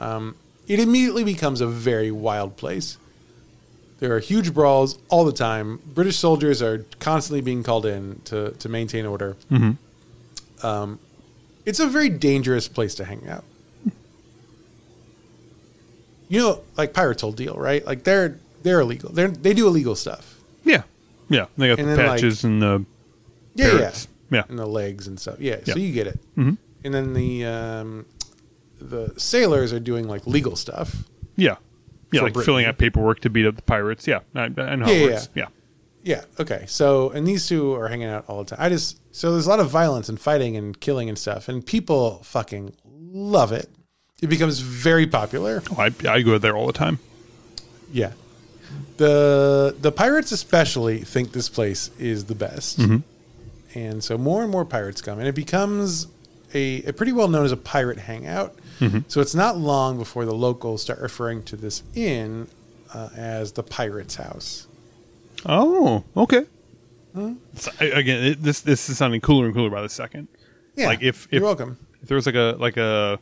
Speaker 1: Um, it immediately becomes a very wild place. There are huge brawls all the time. British soldiers are constantly being called in to, to maintain order.
Speaker 2: Mm-hmm.
Speaker 1: Um, it's a very dangerous place to hang out. You know, like Pirates whole deal, right? Like they're they're illegal. They they do illegal stuff.
Speaker 2: Yeah. Yeah. They got
Speaker 1: And
Speaker 2: the
Speaker 1: then, like-
Speaker 2: patches and the
Speaker 1: Yeah,
Speaker 2: parrots.
Speaker 1: yeah,
Speaker 2: Yeah.
Speaker 1: and the legs and stuff. Yeah,
Speaker 2: Yeah.
Speaker 1: so you get it. And then the um, the sailors are doing like legal stuff.
Speaker 2: Yeah. Yeah. Like
Speaker 1: Britain.
Speaker 2: filling out paperwork to beat up the pirates. Yeah. I, I know how
Speaker 1: Yeah,
Speaker 2: it
Speaker 1: yeah.
Speaker 2: Yeah.
Speaker 1: Yeah. Okay. So, and these two are hanging out all the time. I just so there's a lot of violence and fighting and killing and stuff, and people fucking love it. It becomes very popular.
Speaker 2: Oh, I, I go there all the time.
Speaker 1: Yeah. The the pirates especially think this place is the best. Mm-hmm. And so more and more pirates come and it becomes a, a pretty well known as a pirate hangout. So it's not long before the locals start referring to this inn uh, as the pirate's house.
Speaker 2: Oh, okay. So, again, it, this this is sounding cooler and cooler by the second.
Speaker 1: Yeah.
Speaker 2: Like if, if
Speaker 1: you're welcome.
Speaker 2: if there was like a like a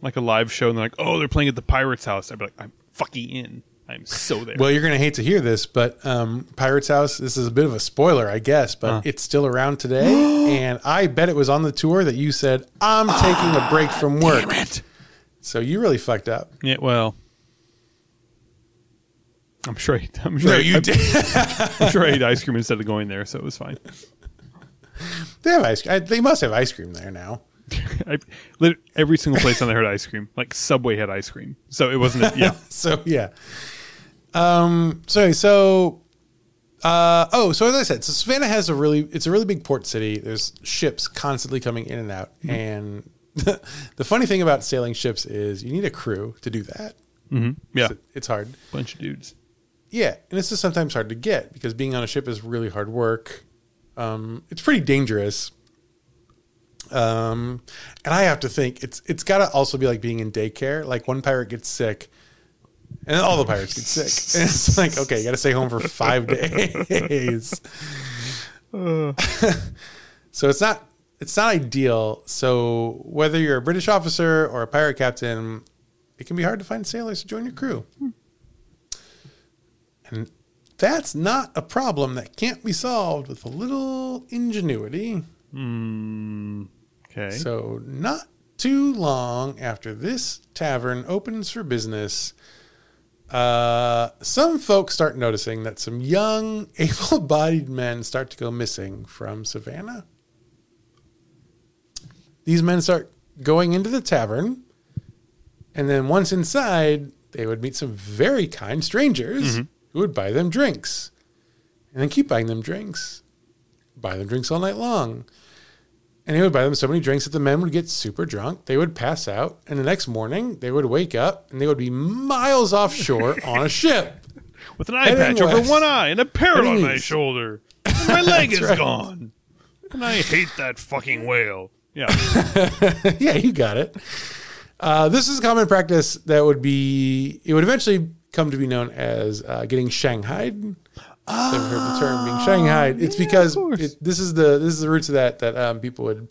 Speaker 2: like a live show and they're like, oh, they're playing at the Pirates House, I'd be like, I'm fucking in. I'm so there.
Speaker 1: Well, you're going to hate to hear this, but um, Pirate's House, this is a bit of a spoiler, I guess, but
Speaker 2: Uh.
Speaker 1: it's still around today. and I bet it was on the tour that you said, I'm taking a break from work.
Speaker 2: Damn it.
Speaker 1: So you really fucked up.
Speaker 2: Yeah. Well, I'm sure. I, I'm sure.
Speaker 1: No, you
Speaker 2: I'm,
Speaker 1: did.
Speaker 2: I'm sure I ate ice cream instead of going there, so it was fine.
Speaker 1: They have ice cream. They must have ice cream there now.
Speaker 2: I, every single place on there had ice cream. Like Subway had ice cream, so it wasn't. A, yeah.
Speaker 1: So yeah. Um. So so. Uh, oh, so as I said, so Savannah has a really, it's a really big port city. There's ships constantly coming in and out. And the funny thing about sailing ships is you need a crew to do that. Mm-hmm.
Speaker 2: Yeah.
Speaker 1: It's, it's hard.
Speaker 2: Bunch of dudes.
Speaker 1: Yeah. And it's just sometimes hard to get because being on a ship is really hard work. Um, it's pretty dangerous. Um, and I have to think it's it's got to also be like being in daycare. Like one pirate gets sick, and all the pirates get sick. And it's like, okay, you got to stay home for five days. so it's not it's not ideal. So whether you're a British officer or a pirate captain, it can be hard to find sailors to join your crew. Hmm. And that's not a problem that can't be solved with a little ingenuity.
Speaker 2: Hmm, okay.
Speaker 1: So, not too long after this tavern opens for business, uh, some folks start noticing that some young, able bodied men start to go missing from Savannah. These men start going into the tavern, and then once inside, they would meet some very kind strangers who would buy them drinks and then keep buying them drinks, buy them drinks all night long. And he would buy them so many drinks that the men would get super drunk. They would pass out. And the next morning, they would wake up and they would be miles offshore on a ship.
Speaker 2: With an eye patch over one eye and a parrot on my shoulder. And my leg is
Speaker 1: right.
Speaker 2: gone. And I hate that fucking whale. Yeah.
Speaker 1: yeah, you got it. Uh, this is a common practice that would be, it would eventually come to be known as uh, getting shanghaied. I've heard the term being shanghaied. It's because it, this is the this is the roots of that that um, people would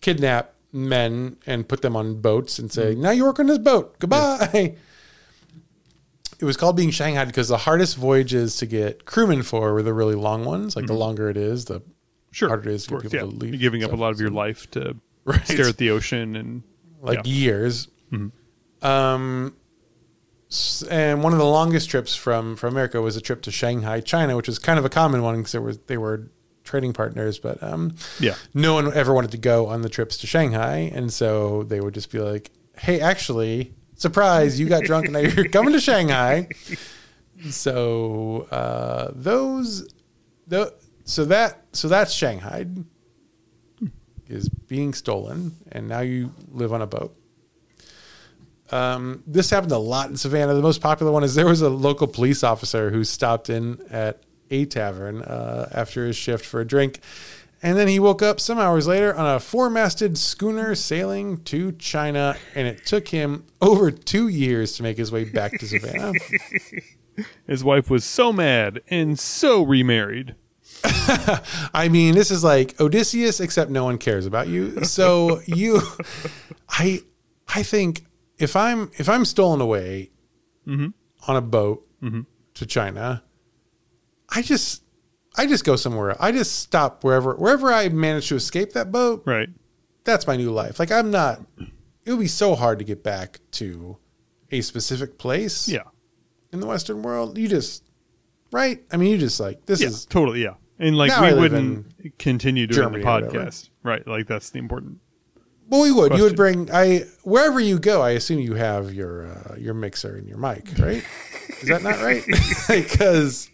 Speaker 1: kidnap men and put them on boats and say, "Now you work on this boat. Goodbye." it was called being Shanghai because the hardest voyages to get crewmen for were the really long ones. Like the longer it is, the
Speaker 2: Sure.
Speaker 1: harder it is to get people
Speaker 2: yeah.
Speaker 1: to leave.
Speaker 2: You're giving up a lot of your life to
Speaker 1: Right.
Speaker 2: stare at the ocean and
Speaker 1: like
Speaker 2: Yeah.
Speaker 1: years. Um, s- and one of the longest trips from from America was a trip to Shanghai, China, which was kind of a common one because there was they were trading partners, but um,
Speaker 2: Yeah.
Speaker 1: no one ever wanted to go on the trips to Shanghai, and so they would just be like, "Hey, actually, surprise, you got drunk and now you're coming to Shanghai." So uh, those, tho- so that so that's Shanghai is being stolen, and now you live on a boat. Um, this happened a lot in Savannah. The most popular one is there was a local police officer who stopped in at a tavern uh, after his shift for a drink, and then he woke up some hours later on a four-masted schooner sailing to China, and it took him over two years to make his way back to Savannah.
Speaker 2: his wife was so mad and so remarried.
Speaker 1: I mean, this is like Odysseus, except no one cares about you. So you, I, I think if I'm if I'm stolen away mm-hmm. on a boat mm-hmm. to China, I just I just go somewhere. I just stop wherever wherever I manage to escape that boat.
Speaker 2: Right.
Speaker 1: That's my new life. Like I'm not. It would be so hard to get back to a specific place
Speaker 2: Yeah.
Speaker 1: in the Western world. You just right. I mean, you just like this
Speaker 2: Yeah.
Speaker 1: is
Speaker 2: totally. Yeah. And like we wouldn't continue doing
Speaker 1: Germany
Speaker 2: the podcast. Right. Like that's the important.
Speaker 1: Well, we would. You would bring I wherever you go. I assume you have your uh, your mixer and your mic, right? Is that not right? Because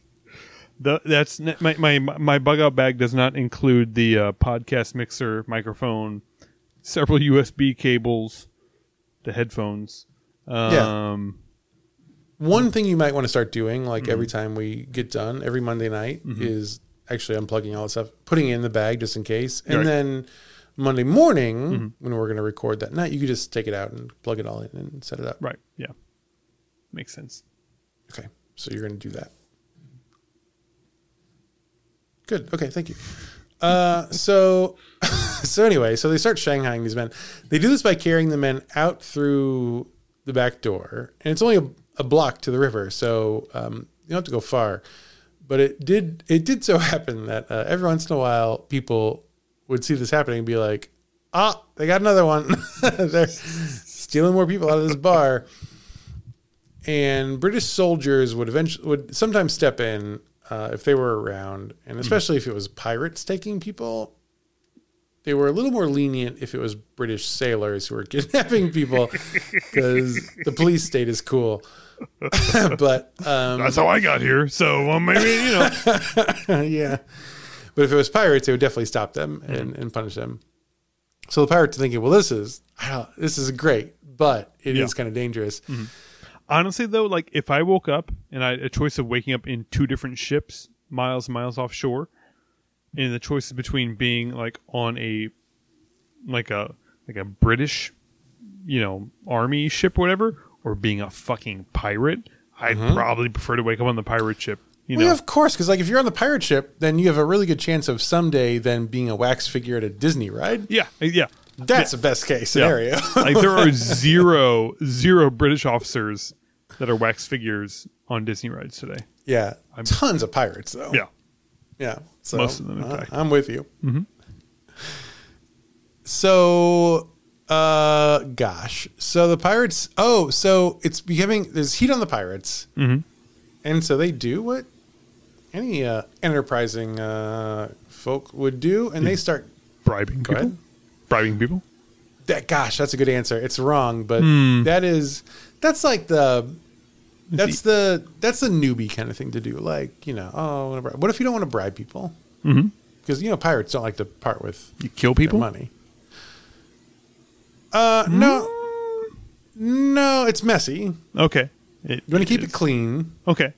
Speaker 2: The, that's my, my my bug out bag does not include the uh, podcast mixer, microphone, several USB cables, the headphones.
Speaker 1: Yeah.
Speaker 2: Um,
Speaker 1: one thing you might want to start doing, like
Speaker 2: Mm-hmm.
Speaker 1: every time we get done, every Monday night, is actually unplugging all the stuff, putting it in the bag just in case, and
Speaker 2: Right.
Speaker 1: then Monday morning
Speaker 2: Mm-hmm.
Speaker 1: when we're going to record that night, you could just take it out and plug it all in and set it up.
Speaker 2: Right. Yeah. Makes sense.
Speaker 1: Okay, so you're going to do that. Good. Okay, thank you. Uh, so, so anyway, so they start shanghaiing these men. They do this by carrying the men out through the back door, and it's only a, a block to the river, so um, you don't have to go far. But it did it did so happen that uh, every once in a while, people would see this happening and be like, "Ah, they got another one. They're stealing more people out of this bar." and British soldiers would eventually would sometimes step in uh, if they were around, and especially if it was pirates taking people. They were a little more lenient if it was British sailors who were kidnapping people because the police state is cool. but um,
Speaker 2: That's how I got here. So well, maybe you know.
Speaker 1: yeah. But if it was pirates, they would definitely stop them and, and punish them. So the pirates are thinking, well, this is this is great, but it is
Speaker 2: Yeah.
Speaker 1: kind of dangerous. Mm-hmm.
Speaker 2: Honestly, though, like if I woke up and I had a choice of waking up in two different ships, miles and miles offshore, and the choice is between being like on a like a like a British, you know, army ship, or whatever, or being a fucking pirate, I'd uh-huh. probably prefer to wake up on the pirate ship. You
Speaker 1: Well,
Speaker 2: know,
Speaker 1: yeah, of course, because like if you're on the pirate ship, then you have a really good chance of someday then being a wax figure at a Disney ride.
Speaker 2: yeah, yeah.
Speaker 1: That's the best case scenario.
Speaker 2: like there are zero zero British officers that are wax figures on Disney rides today.
Speaker 1: yeah, I'm, tons of pirates though.
Speaker 2: Yeah,
Speaker 1: yeah. So
Speaker 2: Most of them, in
Speaker 1: uh. I'm with you. Mm-hmm. So, uh, gosh, so the pirates. Oh, so it's becoming there's heat on the pirates,
Speaker 2: Mhm.
Speaker 1: and so they do what any uh, enterprising uh, folk would do, and they start
Speaker 2: bribing
Speaker 1: Go
Speaker 2: people.
Speaker 1: ahead.
Speaker 2: Bribing people.
Speaker 1: That gosh, that's a good answer. It's wrong, but
Speaker 2: Hmm.
Speaker 1: that is that's like the that's the that's the newbie kind of thing to do. Like you know, oh, what if you don't want to bribe people?
Speaker 2: Mhm.
Speaker 1: Because you know, pirates don't like to part with
Speaker 2: You kill people.
Speaker 1: money. Uh, no, no, it's messy.
Speaker 2: Okay. It,
Speaker 1: You want to keep
Speaker 2: is.
Speaker 1: it clean.
Speaker 2: Okay.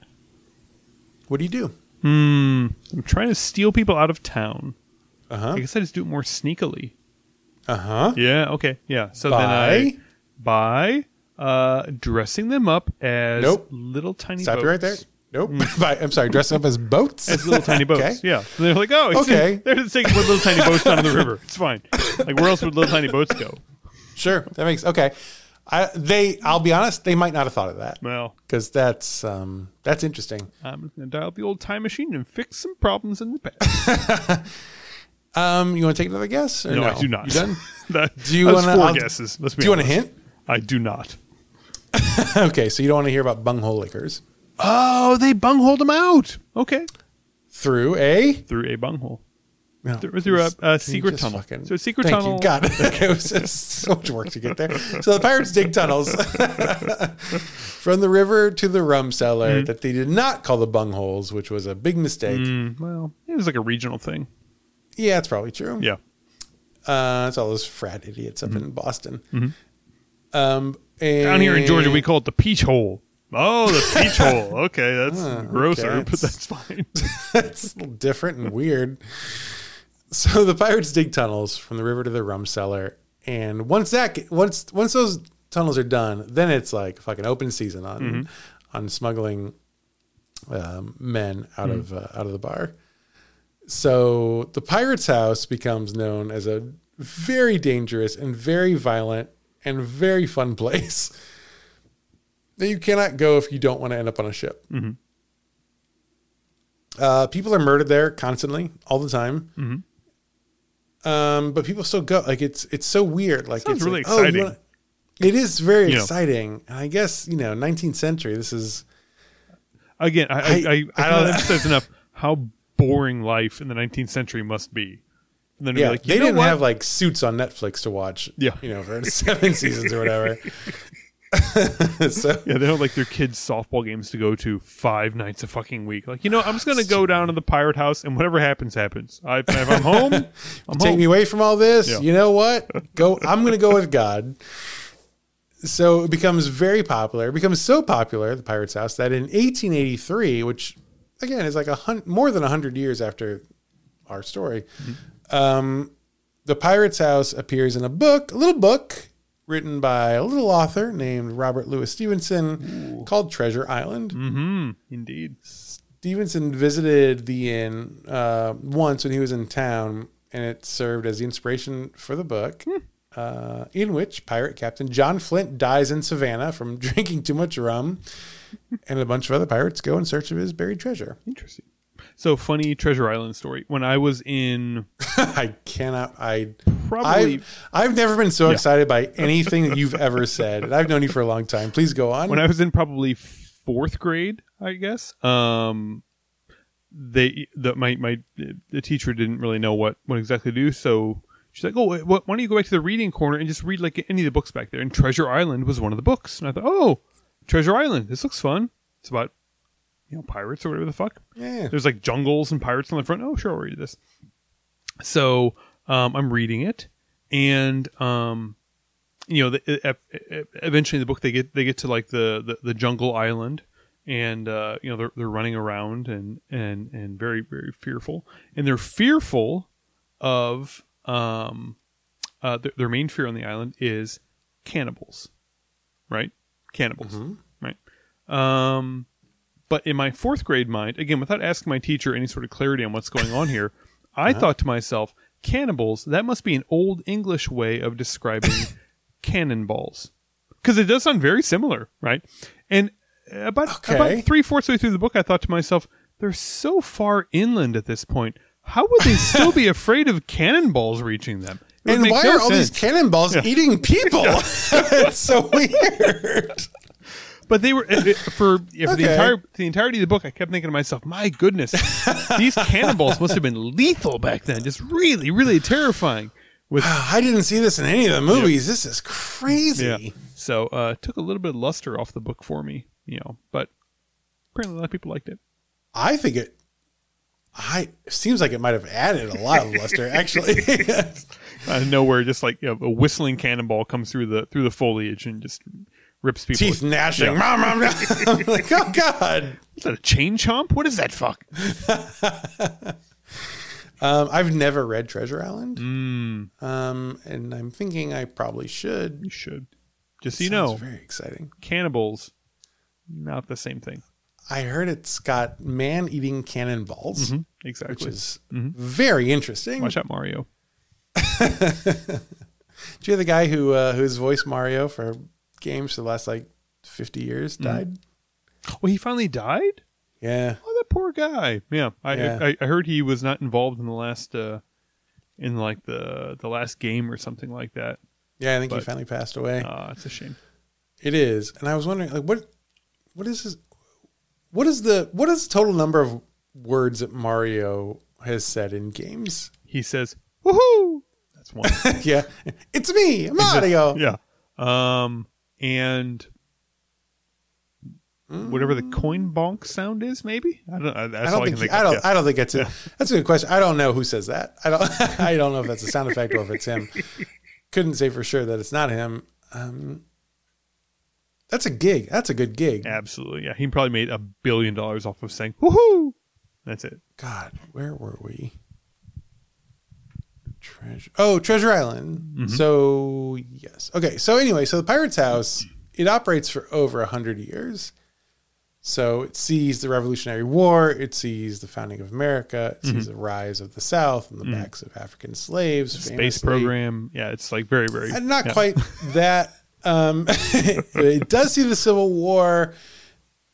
Speaker 1: What do you do?
Speaker 2: Hmm. I'm trying to steal people out of town.
Speaker 1: Uh huh.
Speaker 2: I guess I just do it more sneakily.
Speaker 1: Uh huh.
Speaker 2: Yeah. Okay. Yeah. So then I by uh dressing them up as
Speaker 1: Nope.
Speaker 2: little tiny
Speaker 1: stop
Speaker 2: boats.
Speaker 1: you right there. Nope. By, I'm sorry. Dressing up as boats.
Speaker 2: As little tiny boats.
Speaker 1: Okay.
Speaker 2: Yeah. And they're like, oh, it's
Speaker 1: Okay.
Speaker 2: They're just taking little tiny boats down the river. It's fine. Like, where else would little tiny boats go?
Speaker 1: Sure, that makes okay. I they I'll be honest, they might not have thought of that
Speaker 2: Well,
Speaker 1: because that's um that's interesting.
Speaker 2: I'm going to dial the old time machine and fix some problems in the past.
Speaker 1: Um, you want to take another guess? Or
Speaker 2: No,
Speaker 1: no,
Speaker 2: I do not.
Speaker 1: You done?
Speaker 2: that,
Speaker 1: Do you wanna-
Speaker 2: 4
Speaker 1: I'll-
Speaker 2: guesses. Let's be
Speaker 1: Do you want a hint?
Speaker 2: I do not.
Speaker 1: okay, so you don't want to hear about bunghole liquors
Speaker 2: Oh, they bungholed them out. Okay.
Speaker 1: through a
Speaker 2: Through a bunghole.
Speaker 1: No,
Speaker 2: Through, through a, a secret tunnel.
Speaker 1: fucking-
Speaker 2: so a secret
Speaker 1: Thank
Speaker 2: tunnel.
Speaker 1: you. God, it was just so much work to get there. So the pirates dig tunnels from the river to the rum cellar that they did not call the bungholes, which was a big mistake.
Speaker 2: Mm, well, it was like a regional thing.
Speaker 1: Yeah, that's probably true.
Speaker 2: Yeah.
Speaker 1: Uh, it's all those frat idiots up in Boston. Um, and
Speaker 2: Down here in Georgia, we call it the peach hole. Oh, the peach hole. Okay, that's
Speaker 1: Ah,
Speaker 2: grosser,
Speaker 1: okay,
Speaker 2: but
Speaker 1: that's-
Speaker 2: that's fine.
Speaker 1: little different and weird. So the pirates dig tunnels from the river to the rum cellar, and once that once once those tunnels are done, then it's like fucking open season on on smuggling um, men out of uh, out of the bar. So the pirate's house becomes known as a very dangerous and very violent and very fun place that you cannot go if you don't want to end up on a ship. Uh, people are murdered there constantly, all the time. Um, but people still go. Like it's it's so weird. Like
Speaker 2: Sounds
Speaker 1: it's
Speaker 2: really
Speaker 1: like, oh,
Speaker 2: exciting.
Speaker 1: wanna- it is very
Speaker 2: You know.
Speaker 1: exciting. And I guess you know, 19th century. This is
Speaker 2: Again, I, I, I, I,
Speaker 1: I don't-
Speaker 2: emphasize enough how boring life in the 19th century must be. And then
Speaker 1: yeah.
Speaker 2: like,
Speaker 1: they didn't
Speaker 2: what?
Speaker 1: have like suits on Netflix to watch.
Speaker 2: Yeah.
Speaker 1: you know, for seven seasons or whatever. so
Speaker 2: Yeah, they don't like their kids' softball games to go to five nights a fucking week. Like, you know, I'm just gonna go down to the pirate house and whatever happens, happens. I, if I'm home, I'm
Speaker 1: take
Speaker 2: home.
Speaker 1: me away from all this.
Speaker 2: Yeah.
Speaker 1: You know what? Go. I'm going to go with God. So it becomes very popular. It becomes so popular, the Pirates House, that in 1883, which again is like a hun- more than hundred years after our story, um, the Pirates House appears in a book, a little book written by a little author named Robert Louis Stevenson called Treasure Island.
Speaker 2: Mm-hmm. Indeed.
Speaker 1: Stevenson visited the inn uh, once when he was in town, and it served as the inspiration for the book, uh, in which pirate captain John Flint dies in Savannah from drinking too much rum, and a bunch of other pirates go in search of his buried treasure.
Speaker 2: Interesting. So funny Treasure Island story. When I was in
Speaker 1: I cannot. I
Speaker 2: probably
Speaker 1: I've, I've never been so excited by anything that you've ever said. And I've known you for a long time. Please go on.
Speaker 2: when I was in probably fourth grade, I guess. Um, they the my my the teacher didn't really know what what exactly to do, so she's like, "Oh, why why don't you go back to the reading corner and just read like any of the books back there?" And Treasure Island was one of the books, and I thought, "Oh, Treasure Island, this looks fun. It's about you know pirates or whatever the fuck."
Speaker 1: yeah.
Speaker 2: There's like jungles and pirates on the front. Oh, sure, I'll read this. So um, I'm reading it, and um, you know, the, eventually in the book they get they get to like the the, the jungle island, and uh, you know they're they're running around and and and very very fearful, and they're fearful of um, uh, their, their main fear on the island is cannibals, right? Cannibals, right? Um, but in my fourth grade mind, again, without asking my teacher any sort of clarity on what's going on here, I uh-huh. thought to myself, cannibals, that must be an old English way of describing cannonballs. Because it does sound very similar, right? And about,
Speaker 1: Okay.
Speaker 2: about three fourths way through the book, I thought to myself, they're so far inland at this point. How would they still be afraid of cannonballs reaching them?
Speaker 1: And why
Speaker 2: no
Speaker 1: are all these cannonballs eating people? it's so weird.
Speaker 2: But they were it, for yeah, for the entire the entirety of the book. I kept thinking to myself, "My goodness, these cannonballs must have been lethal back then. Just really, really terrifying." With
Speaker 1: I didn't see this in any of the movies. This is crazy.
Speaker 2: yeah, so uh, it took a little bit of luster off the book for me, you know. But apparently, a lot of people liked it.
Speaker 1: I think it. I it seems like it might have added a lot of luster, actually.
Speaker 2: Out of nowhere, just like you know, a whistling cannonball comes through the through the foliage and just rips people.
Speaker 1: Teeth gnashing. Rom. I'm like, oh god.
Speaker 2: Is that a chain chomp? What is that fuck?
Speaker 1: Um, I've never read Treasure Island,
Speaker 2: Mm,
Speaker 1: um, and I'm thinking I probably should.
Speaker 2: you should. Just so you know,
Speaker 1: very exciting.
Speaker 2: cannibals, not the same thing.
Speaker 1: I heard it's got man-eating cannonballs,
Speaker 2: Mhm, Exactly.
Speaker 1: which is
Speaker 2: Mhm.
Speaker 1: very interesting.
Speaker 2: Watch out, Mario.
Speaker 1: Do you hear the guy who uh, who's voiced Mario for games for the last like 50 years died.
Speaker 2: Well, he finally died.
Speaker 1: Yeah.
Speaker 2: Oh, that poor guy. Yeah, I,
Speaker 1: Yeah.
Speaker 2: I I heard he was not involved in the last uh in like the the last game or something like that.
Speaker 1: Yeah, I think he finally passed away.
Speaker 2: Uh, it's a shame.
Speaker 1: It is, and I was wondering, like, what, what is his, what is the, what is the total number of words that Mario has said in games?
Speaker 2: He says, "Woohoo!" That's one.
Speaker 1: yeah, it's me, Mario.
Speaker 2: yeah. Um, and whatever the coin bonk sound is, maybe I don't.
Speaker 1: I don't think
Speaker 2: I think
Speaker 1: I don't.
Speaker 2: yeah.
Speaker 1: I don't think it's. A, that's a good question. I don't know who says that. I don't. I don't know if that's a sound effect or if it's him. Couldn't say for sure that it's not him. Um, that's a gig. That's a good gig.
Speaker 2: Absolutely, yeah. He probably made a billion dollars off of saying "Woohoo!" That's it.
Speaker 1: God, where were we? Treasure. Oh, Treasure Island.
Speaker 2: Mm-hmm.
Speaker 1: So yes. Okay. So anyway, so the Pirates House it operates for over a hundred years. So it sees the Revolutionary War. It sees the founding of America. It sees the rise of the South and the backs of African slaves.
Speaker 2: Mm-hmm. Space
Speaker 1: famously.
Speaker 2: program, yeah. It's like very, very
Speaker 1: And not
Speaker 2: yeah.
Speaker 1: quite that. Um, it does see the Civil War.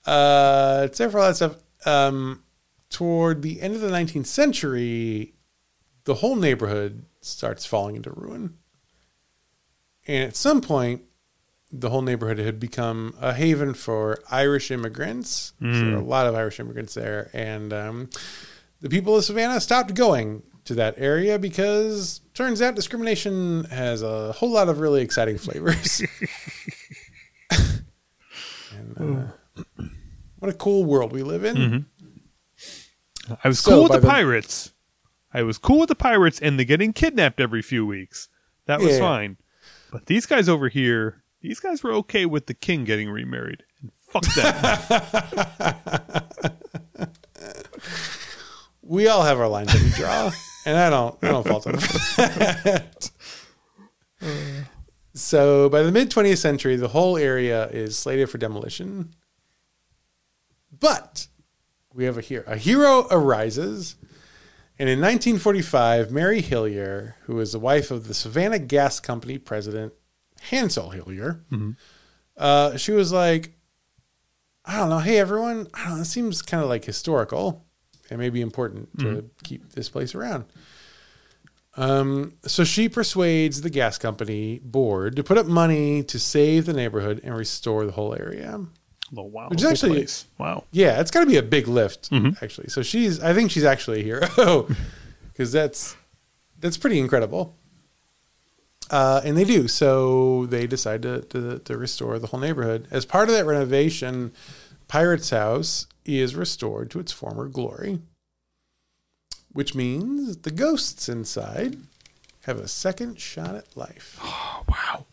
Speaker 1: Uh, it's there for all that stuff. Um, toward the end of the 19th century, the whole neighborhood starts falling into ruin. And at some point, the whole neighborhood had become a haven for Irish immigrants. So there are a lot of Irish immigrants there. And um, the people of Savannah stopped going to that area because turns out discrimination has a whole lot of really exciting flavors. and, uh, what a cool world we live in.
Speaker 2: I was
Speaker 1: So,
Speaker 2: cool with the,
Speaker 1: the-
Speaker 2: pirates. I was cool with the pirates and the getting kidnapped every few weeks. That was
Speaker 1: Yeah.
Speaker 2: fine. But these guys over here, these guys were okay with the king getting remarried. And fuck that.
Speaker 1: We all have our lines that we draw, and I don't, I don't fault them. So by the mid 20th century, the whole area is slated for demolition. But we have a hero. A hero arises, and in 1945, Mary Hillyer, who is the wife of the Savannah Gas Company president Hansell Hillyer, uh, she was like, I don't know, hey everyone, I don't know, it seems kind of like historical. It may be important to keep this place around. Um, so she persuades the gas company board to put up money to save the neighborhood and restore the whole area.
Speaker 2: Oh, wow.
Speaker 1: Which is actually-
Speaker 2: place. Wow.
Speaker 1: Yeah, it's got to be a big lift, actually. So she's, I think she's actually a hero because that's that's pretty incredible. Uh, and they do. So they decide to, to to restore the whole neighborhood. As part of that renovation, Pirate's House is restored to its former glory, which means the ghosts inside have a second shot at life.
Speaker 2: Oh, wow.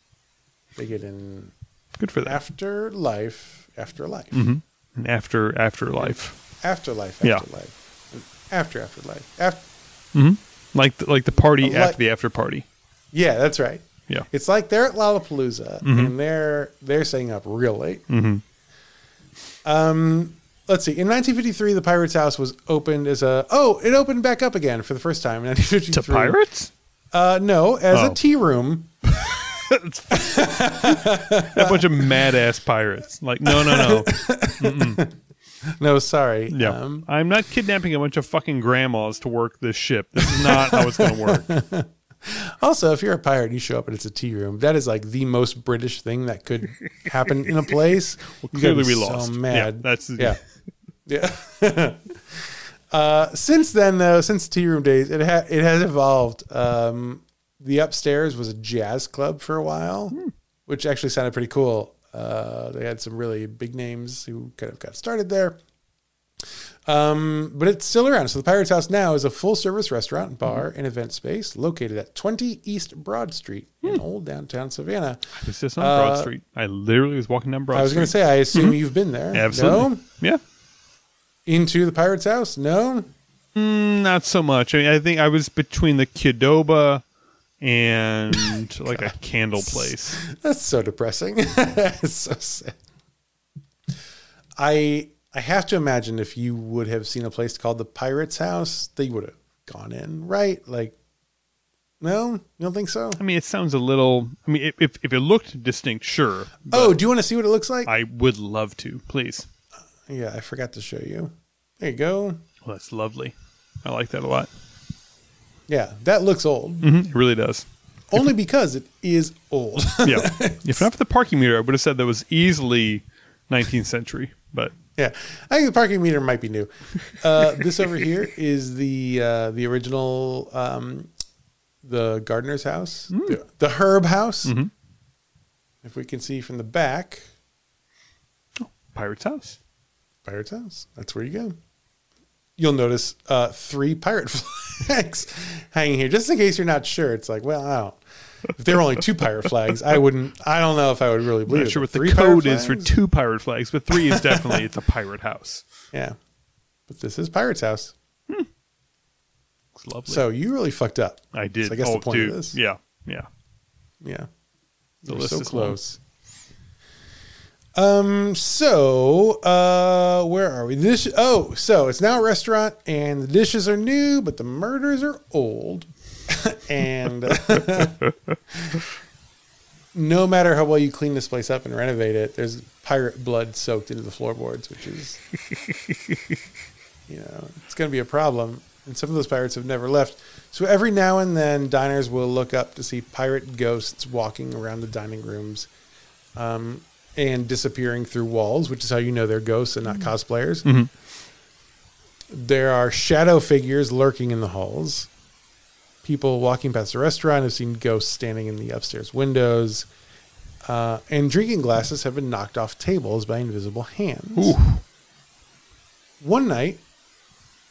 Speaker 1: They get an
Speaker 2: Good for that.
Speaker 1: afterlife, afterlife,
Speaker 2: And after afterlife.
Speaker 1: afterlife,
Speaker 2: Yeah.
Speaker 1: afterlife, after afterlife, after.
Speaker 2: Like the, like the party
Speaker 1: li-
Speaker 2: after the after party.
Speaker 1: Yeah, that's right.
Speaker 2: Yeah.
Speaker 1: It's like they're at Lollapalooza and they're they're staying up real late. Um, let's see. In 1953, the Pirates House was opened as a oh, it opened back up again for the first time in 1953.
Speaker 2: To
Speaker 1: 1953.
Speaker 2: pirates?
Speaker 1: Uh, no, as
Speaker 2: Oh.
Speaker 1: a tea room.
Speaker 2: A bunch of mad ass pirates. Like, no, no, no.
Speaker 1: No, sorry.
Speaker 2: Yeah.
Speaker 1: Um,
Speaker 2: I'm not kidnapping a bunch of fucking grandmas to work this ship. This is not how it's going to work.
Speaker 1: also, if you're a pirate and you show up and it's a tea room, that is like the most British thing that could happen in a place. Gotta
Speaker 2: Clearly, we lost.
Speaker 1: So
Speaker 2: Yeah,
Speaker 1: mad.
Speaker 2: that's
Speaker 1: yeah, yeah. uh, since then, though, since tea room days, it ha- it has evolved. Um, the upstairs was a jazz club for a while,
Speaker 2: Hmm.
Speaker 1: which actually sounded pretty cool. Uh, they had some really big names who kind of got started there. Um, but it's still around. So the Pirates House now is a full service restaurant, bar, and event space located at 20 East Broad Street in
Speaker 2: Hmm.
Speaker 1: old downtown Savannah.
Speaker 2: Was just on Broad
Speaker 1: Uh,
Speaker 2: Street. I literally was walking down Broad Street.
Speaker 1: I was going to say, I assume you've been there.
Speaker 2: Mm-hmm. Absolutely.
Speaker 1: No?
Speaker 2: Yeah.
Speaker 1: Into the Pirates House? No?
Speaker 2: Mm, not so much. I mean, I think I was between the Qdoba and like a candle place.
Speaker 1: That's so depressing. it's so sad. I I have to imagine if you would have seen a place called the Pirates House, that you would have gone in, right? Like No, you don't think so?
Speaker 2: I mean, it sounds a little. I mean, if if it looked distinct, sure.
Speaker 1: Oh, do you want to see what it looks like?
Speaker 2: I would love to, please.
Speaker 1: yeah, I forgot to show you. There you go.
Speaker 2: Well, that's lovely. I like that a lot.
Speaker 1: Yeah, that looks old.
Speaker 2: hmm It really does.
Speaker 1: Only because it is old.
Speaker 2: Yeah. if not for the parking meter, I would have said that was easily 19th century. But
Speaker 1: yeah, I think the parking meter might be new. Uh, this over here is the uh, the original um, the gardener's house, the, the herb house.
Speaker 2: Mhm.
Speaker 1: If we can see from the back, oh,
Speaker 2: Pirate's House.
Speaker 1: pirate's house. That's where you go. You'll notice uh, three pirate flags hanging here, just in case you're not sure. It's like, well, I don't. If there were only two pirate flags, I wouldn't. I don't know if I would really
Speaker 2: I'm
Speaker 1: believe
Speaker 2: not
Speaker 1: it.
Speaker 2: sure what the code is for two pirate flags, but three is definitely it's a pirate house.
Speaker 1: Yeah, but this is pirate's house.
Speaker 2: It's lovely.
Speaker 1: So you really fucked up.
Speaker 2: I did.
Speaker 1: So I guess
Speaker 2: oh,
Speaker 1: the point of this-
Speaker 2: Yeah. Yeah.
Speaker 1: Yeah.
Speaker 2: The list
Speaker 1: so
Speaker 2: is long.
Speaker 1: Um. So, uh, where are we? This. Oh, so it's now a restaurant, and the dishes are new, but the murders are old. and no matter how well you clean this place up and renovate it, there's pirate blood soaked into the floorboards, which is, you know, it's going to be a problem. And some of those pirates have never left. So every now and then, diners will look up to see pirate ghosts walking around the dining rooms um, and disappearing through walls, which is how you know they're ghosts and not cosplayers.
Speaker 2: Mhm.
Speaker 1: There are shadow figures lurking in the halls. People walking past the restaurant have seen ghosts standing in the upstairs windows. Uh, and drinking glasses have been knocked off tables by invisible hands.
Speaker 2: Ooh.
Speaker 1: One night,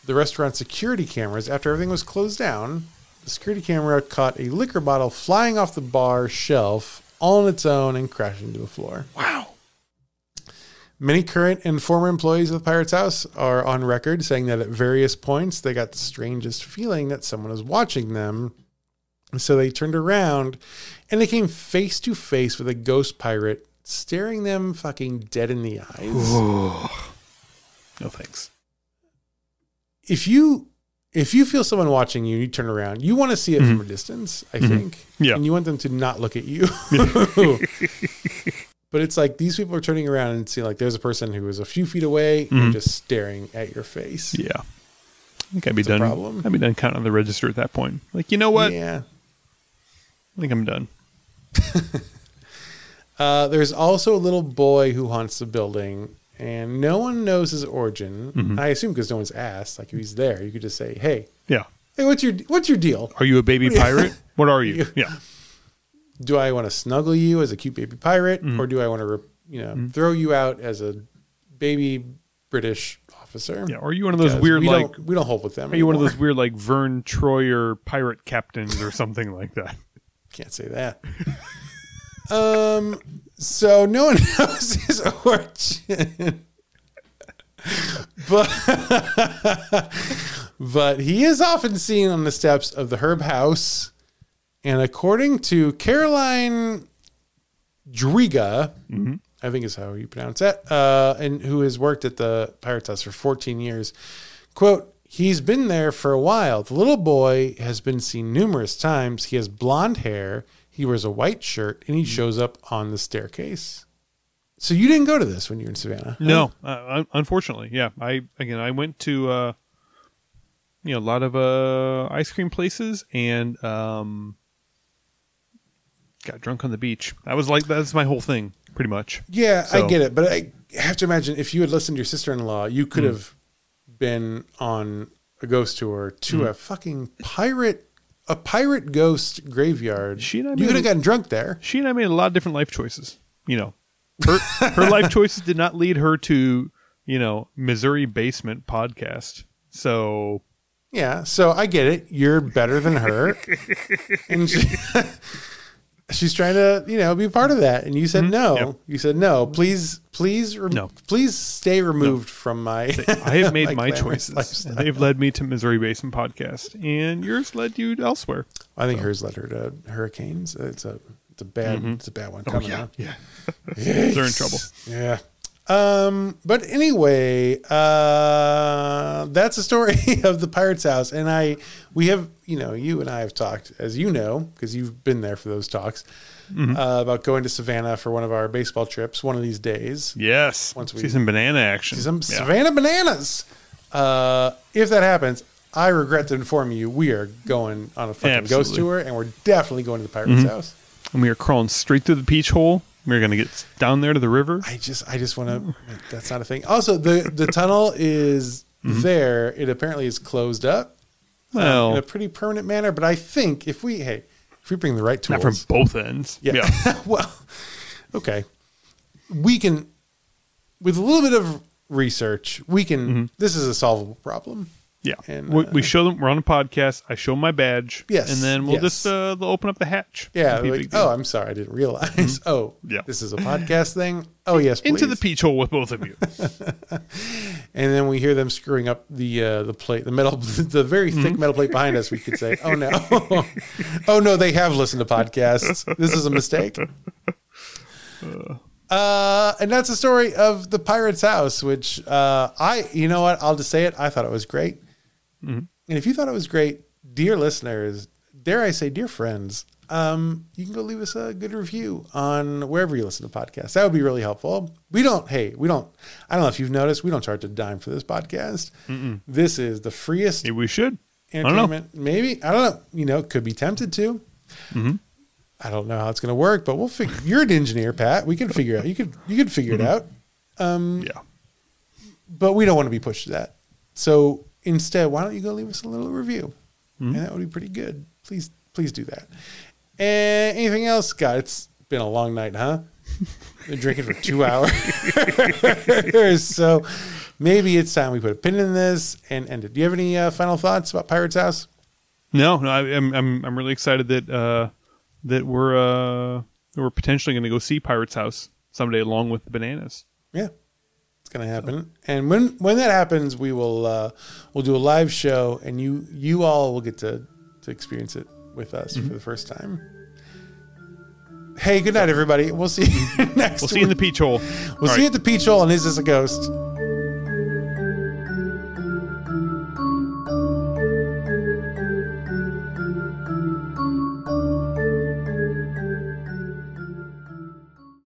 Speaker 1: the restaurant security cameras, after everything was closed down, the security camera caught a liquor bottle flying off the bar shelf all on its own and crashing to the floor.
Speaker 2: Wow.
Speaker 1: Many current and former employees of the Pirates House are on record saying that at various points they got the strangest feeling that someone was watching them. So they turned around and they came face to face with a ghost pirate staring them fucking dead in the eyes.
Speaker 2: No thanks.
Speaker 1: if you if you feel someone watching you, you turn around. You want to see it from a distance, I think.
Speaker 2: Mm-hmm. Yeah.
Speaker 1: And you want them to not look at you. but it's like these people are turning around and seeing like there's a person who is a few feet away and just staring at your face.
Speaker 2: Mm-hmm. Yeah. I think I'd be
Speaker 1: It's
Speaker 2: done.
Speaker 1: problem.
Speaker 2: I'd be done counting on the register at that point. Like, you know what?
Speaker 1: Yeah.
Speaker 2: I think I'm done.
Speaker 1: Uh, there's also a little boy who haunts the building, and no one knows his origin.
Speaker 2: Mm-hmm.
Speaker 1: I assume because no one's asked. Like if he's there, you could just say, "Hey,
Speaker 2: Yeah.
Speaker 1: hey, what's your what's your deal?
Speaker 2: Are you a baby pirate? What are you? Yeah.
Speaker 1: do I want to snuggle you as a cute baby pirate,
Speaker 2: Mm-hmm.
Speaker 1: or do I want to, you know, throw you out as a baby British officer?
Speaker 2: Yeah. Are you one of those weird,
Speaker 1: we
Speaker 2: like,
Speaker 1: don't, we don't hold with them.
Speaker 2: are you one of those weird, like, Verne Troyer pirate captains or something like that?
Speaker 1: Can't say that. um. So no one knows his origin, but but he is often seen on the steps of the Herb House, and according to Caroline Driga, I think is how you pronounce that, uh, and who has worked at the Pirates House for 14 years. Quote, he's been there for a while. The little boy has been seen numerous times. He has blonde hair, he wears a white shirt, and he shows up on the staircase. So you didn't go to this when you were in Savannah?
Speaker 2: No, uh, unfortunately, yeah. I again, I went to uh, you know a lot of uh, ice cream places and um, got drunk on the beach. That was like that's my whole thing, pretty much.
Speaker 1: Yeah, I get it, but I have to imagine if you had listened to your sister-in-law, you
Speaker 2: Mm.
Speaker 1: could have been on a ghost tour to
Speaker 2: Mm.
Speaker 1: a fucking pirate, a pirate ghost graveyard.
Speaker 2: She and I
Speaker 1: you could have gotten drunk there.
Speaker 2: She and I made a lot of different life choices. You know, her her life choices did not lead her to you know Missouri basement podcast. So
Speaker 1: Yeah, so I get it. You're better than her, and she, she's trying to, you know, be part of that. And you said no.
Speaker 2: Mm-hmm. Yep.
Speaker 1: You said no. Please, please, rem-
Speaker 2: No.
Speaker 1: please stay removed from my.
Speaker 2: I have made
Speaker 1: my
Speaker 2: my choices.
Speaker 1: lifestyle.
Speaker 2: They've led me to Missouri basin podcast, and yours led you elsewhere.
Speaker 1: I think hers led her to hurricanes. It's a, it's a bad, it's a bad one coming
Speaker 2: yeah,
Speaker 1: up.
Speaker 2: yeah. They're in trouble.
Speaker 1: Yeah. Um, but anyway, uh, that's the story of the Pirate's House, and I we have you know you and I have talked as you know because you've been there for those talks uh, about going to Savannah for one of our baseball trips one of these days.
Speaker 2: Yes.
Speaker 1: Once we-
Speaker 2: see some banana action.
Speaker 1: See Some
Speaker 2: Yeah.
Speaker 1: Savannah bananas. Uh, if that happens, I regret to inform you we are going on a fucking ghost
Speaker 2: Absolutely.
Speaker 1: tour, and we're definitely going to the Pirate's House.
Speaker 2: And we are crawling straight through the peach hole. We're gonna get down there to the river.
Speaker 1: I just I just want to. That's not a thing. Also, the the tunnel is
Speaker 2: Mm-hmm.
Speaker 1: there. It apparently is closed up
Speaker 2: Well,
Speaker 1: in a pretty permanent manner. But I think if we hey if we bring the right
Speaker 2: not
Speaker 1: tools,
Speaker 2: from both ends.
Speaker 1: yeah, well, okay, we can with a little bit of research we can.
Speaker 2: Mm-hmm.
Speaker 1: This is a solvable problem.
Speaker 2: Yeah.
Speaker 1: And,
Speaker 2: we,
Speaker 1: uh,
Speaker 2: we show them. We're on a podcast. I show my badge.
Speaker 1: Yes,
Speaker 2: And then we'll
Speaker 1: yes.
Speaker 2: just uh, they'll open up the hatch.
Speaker 1: Yeah,
Speaker 2: Won't be a
Speaker 1: like oh, I'm sorry, I didn't realize. Oh,
Speaker 2: Mm-hmm. Yeah.
Speaker 1: this is a podcast thing. Oh yes,
Speaker 2: into the peach hole with both of you.
Speaker 1: and then we hear them screwing up the uh, the plate, the metal, the very thick
Speaker 2: Mm-hmm.
Speaker 1: metal plate behind us. We could say, "Oh no, oh no, they have listened to podcasts. This is a mistake." Uh, and that's the story of the Pirate's House, which uh, I, you know what, I'll just say it. I thought it was great,
Speaker 2: Mm-hmm.
Speaker 1: and if you thought it was great, dear listeners, dare I say, dear friends, um, you can go leave us a good review on wherever you listen to podcasts. That would be really helpful. We don't, hey, we don't, I don't know if you've noticed, we don't charge a dime for this podcast. This is the freest
Speaker 2: Maybe we should. I don't know.
Speaker 1: Maybe, I don't know, you know, could be tempted to.
Speaker 2: Mm-hmm.
Speaker 1: I don't know how it's going to work, but we'll figure, you're an engineer, Pat. We can figure out, you could, you could figure
Speaker 2: Mm-hmm.
Speaker 1: it out,
Speaker 2: Yeah.
Speaker 1: but we don't want to be pushed to that. So instead, why don't you go leave us a little review?
Speaker 2: Mm-hmm.
Speaker 1: And that would be pretty good. Please, please do that. And anything else, Scott? It's been a long night, huh? Been drinking for two hours. so maybe it's time we put a pin in this and end it. Do you have any uh, final thoughts about Pirate's House?
Speaker 2: No, no, I, I'm I'm I'm really excited that uh, that we're uh, we're potentially going to go see Pirate's House someday, along with the bananas.
Speaker 1: Yeah, it's gonna happen. And when when that happens, we will uh, we'll do a live show, and you you all will get to to experience it with us
Speaker 2: Mm-hmm.
Speaker 1: for the first time. Hey, good night, everybody. We'll see you next.
Speaker 2: We'll see you in the peach hole.
Speaker 1: We'll see you at the Peach Hole, and is this a ghost?